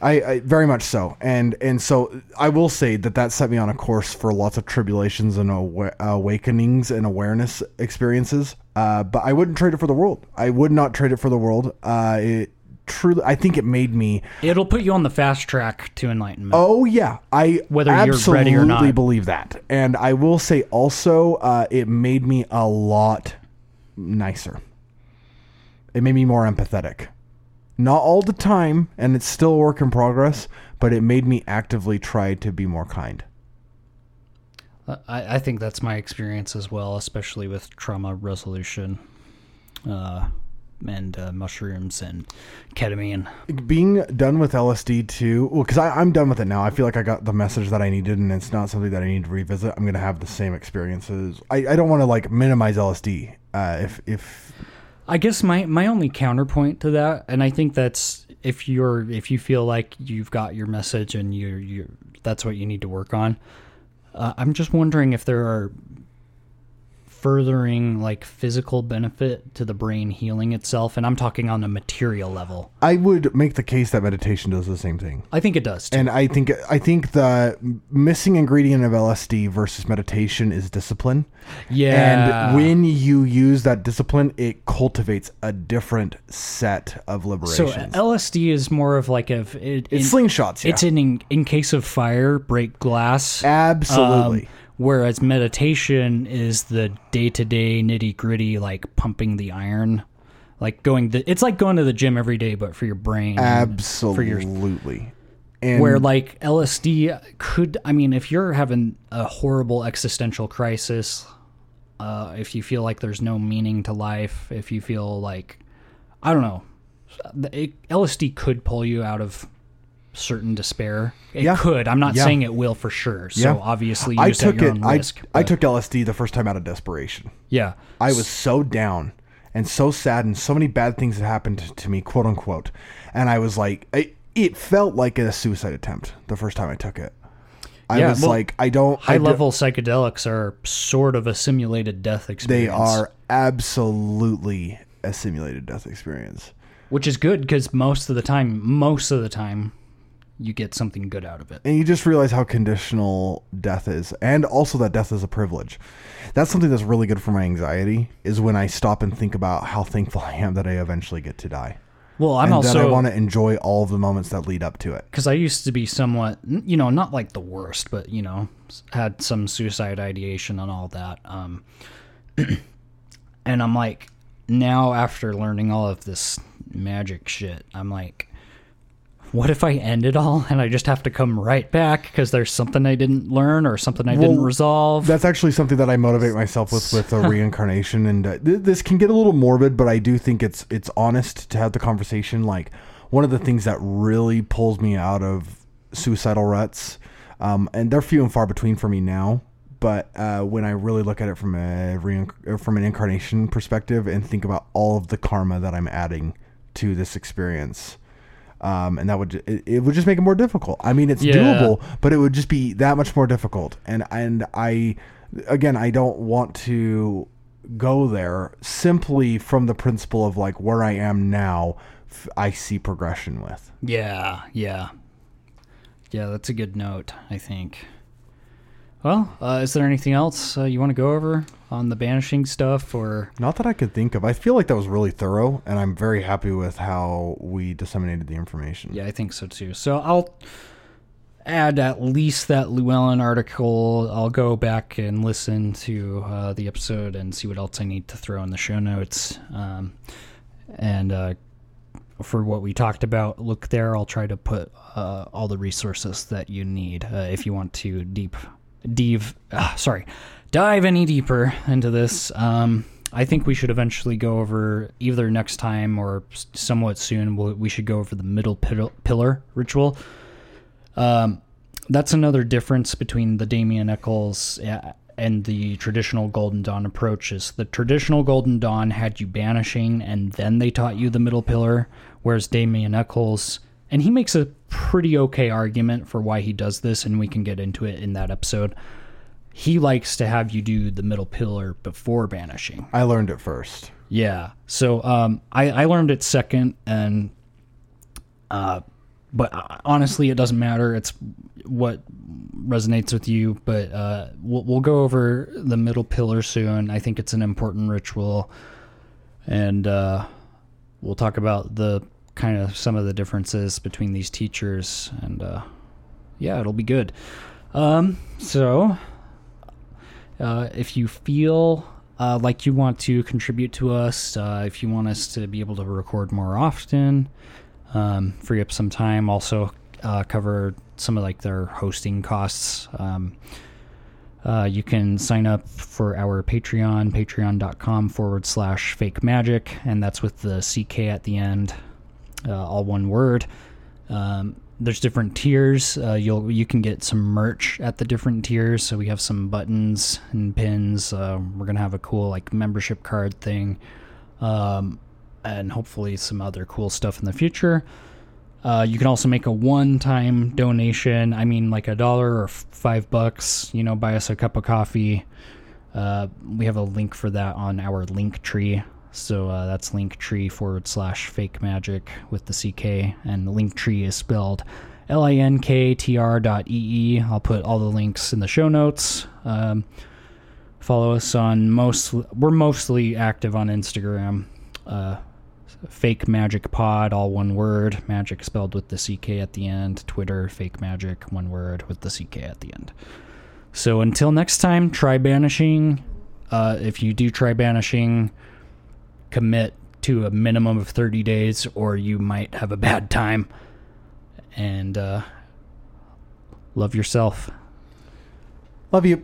Speaker 2: I, I very much so, and and so I will say that that set me on a course for lots of tribulations and awa- awakenings and awareness experiences. Uh, but I wouldn't trade it for the world. I would not trade it for the world. Uh, it truly, I think it made me.
Speaker 1: It'll put you on the fast track to enlightenment.
Speaker 2: Oh yeah, I
Speaker 1: Whether you're ready or not.
Speaker 2: believe that, and I will say also, uh, it made me a lot nicer. It made me more empathetic. Not all the time, and it's still a work in progress, but it made me actively try to be more kind.
Speaker 1: I, I think that's my experience as well, especially with trauma resolution, uh, and uh, mushrooms and ketamine.
Speaker 2: Being done with LSD too, well, because I'm done with it now. I feel like I got the message that I needed, and it's not something that I need to revisit. I'm gonna have the same experiences. I, I don't want to like minimize LSD. Uh, if if
Speaker 1: I guess my my only counterpoint to that, and I think that's if you're if you feel like you've got your message and you're you that's what you need to work on. Uh, I'm just wondering if there are furthering like physical benefit to the brain healing itself, and I'm talking on a material level.
Speaker 2: I would make the case that meditation does the same thing.
Speaker 1: I think it does. Too.
Speaker 2: And I think I think the missing ingredient of LSD versus meditation is discipline.
Speaker 1: yeah,
Speaker 2: And when you use that discipline, it cultivates a different set of
Speaker 1: so
Speaker 2: liberations.
Speaker 1: LSD is more of like a it,
Speaker 2: it's
Speaker 1: in-
Speaker 2: slingshots, yeah.
Speaker 1: It's an in, in case of fire, break glass.
Speaker 2: Absolutely.
Speaker 1: Um, whereas meditation is the day to day nitty gritty, like pumping the iron, like going. The, it's like going to the gym every day, but for your brain.
Speaker 2: Absolutely. and
Speaker 1: Where like LSD could, I mean, if you're having a horrible existential crisis, uh, if you feel like there's no meaning to life, if you feel like, I don't know, it, LSD could pull you out of certain despair. It
Speaker 2: Yeah.
Speaker 1: could. I'm not
Speaker 2: Yeah.
Speaker 1: saying it will for sure. So
Speaker 2: Yeah.
Speaker 1: obviously,
Speaker 2: I took
Speaker 1: your
Speaker 2: it.
Speaker 1: own
Speaker 2: I,
Speaker 1: risk.
Speaker 2: I took LSD the first time out of desperation.
Speaker 1: yeah.
Speaker 2: I was so down and so sad, and so many bad things had happened to me, quote unquote. And I was like, it, it felt like a suicide attempt the first time I took it. I
Speaker 1: Yeah,
Speaker 2: was
Speaker 1: well,
Speaker 2: like, I don't. I
Speaker 1: High
Speaker 2: do-
Speaker 1: level psychedelics are sort of a simulated death experience.
Speaker 2: They are absolutely a simulated death experience.
Speaker 1: which is good because most of the time, most of the time, you get something good out of it.
Speaker 2: and you just realize how conditional death is and also that death is a privilege that's something that's really good for my anxiety is when i stop and think about how thankful i am that i eventually get to die
Speaker 1: Well, I'm
Speaker 2: and that i want to enjoy all of the moments that lead up to it
Speaker 1: because I used to be somewhat, you know, not like the worst, but you know, had some suicide ideation and all that. Um, and I'm like, now after learning all of this magic shit, I'm like, what if I end it all and I just have to come right back because there's something I didn't learn or something I didn't resolve?
Speaker 2: that's actually something that i motivate myself with with a reincarnation and uh, th- this can get a little morbid but i do think it's it's honest to have the conversation like one of the things that really pulls me out of suicidal ruts um, and they're few and far between for me now but uh, when i really look at it from a reinc- from an incarnation perspective and think about all of the karma that i'm adding to this experience um, and that would it, it would just make it more difficult. I mean, it's
Speaker 1: Yeah.
Speaker 2: doable, but it would just be that much more difficult. And and I, again, I don't want to go there simply from the principle of like where I am now. f- I see progression with.
Speaker 1: Yeah, yeah. Yeah, that's a good note, I think. Well, uh, is there anything else uh, you want to go over on the banishing stuff or
Speaker 2: Not that I could think of. I feel like that was really thorough, and I'm very happy with how we disseminated the information.
Speaker 1: Yeah, I think so too. So I'll add at least that Llewellyn article. I'll go back and listen to uh, the episode and see what else I need to throw in the show notes. Um, and uh, for what we talked about, look there. I'll try to put uh, all the resources that you need uh, if you want to deep, deep, uh, sorry, dive any deeper into this. Um, I think we should eventually go over either next time or somewhat soon. We'll, we should go over the middle pil- pillar ritual. Um, that's another difference between the Damien Echols and the traditional Golden Dawn approaches. The traditional Golden Dawn had you banishing, and then they taught you the middle pillar, whereas Damien Echols, and he makes a pretty okay argument for why he does this, and we can get into it in that episode. He likes to have you do the middle pillar before banishing.
Speaker 2: I learned it first.
Speaker 1: Yeah. So um, I, I learned it second, and uh, but uh, honestly, it doesn't matter. It's what resonates with you. But uh, we'll we'll go over the middle pillar soon. I think it's an important ritual, and uh, we'll talk about the kind of some of the differences between these teachers, and uh, yeah, it'll be good. Um, so uh, if you feel uh, like you want to contribute to us, uh, if you want us to be able to record more often, um, free up some time, also uh, cover some of like their hosting costs. Um, uh, you can sign up for our Patreon, patreon.com forward slash fake magic, and that's with the CK at the end, uh, all one word. Um, there's different tiers. Uh, you'll you can get some merch at the different tiers. So we have some buttons and pins. Uh, we're gonna have a cool like membership card thing, um, and hopefully some other cool stuff in the future. Uh, you can also make a one-time donation. I mean, like a dollar or five bucks. You know, buy us a cup of coffee. Uh, we have a link for that on our link tree. So uh, that's linktree forward slash fake magic with the CK. And linktree is spelled L I N K T R dot E E. I'll put all the links in the show notes. Um, follow us on most, we're mostly active on Instagram. Uh, fake magic pod, all one word. Magic spelled with the CK at the end. Twitter, fake magic, one word with the CK at the end. So until next time, try banishing. Uh, if you do try banishing, commit to a minimum of 30 days or you might have a bad time. And uh, love yourself.
Speaker 2: Love you.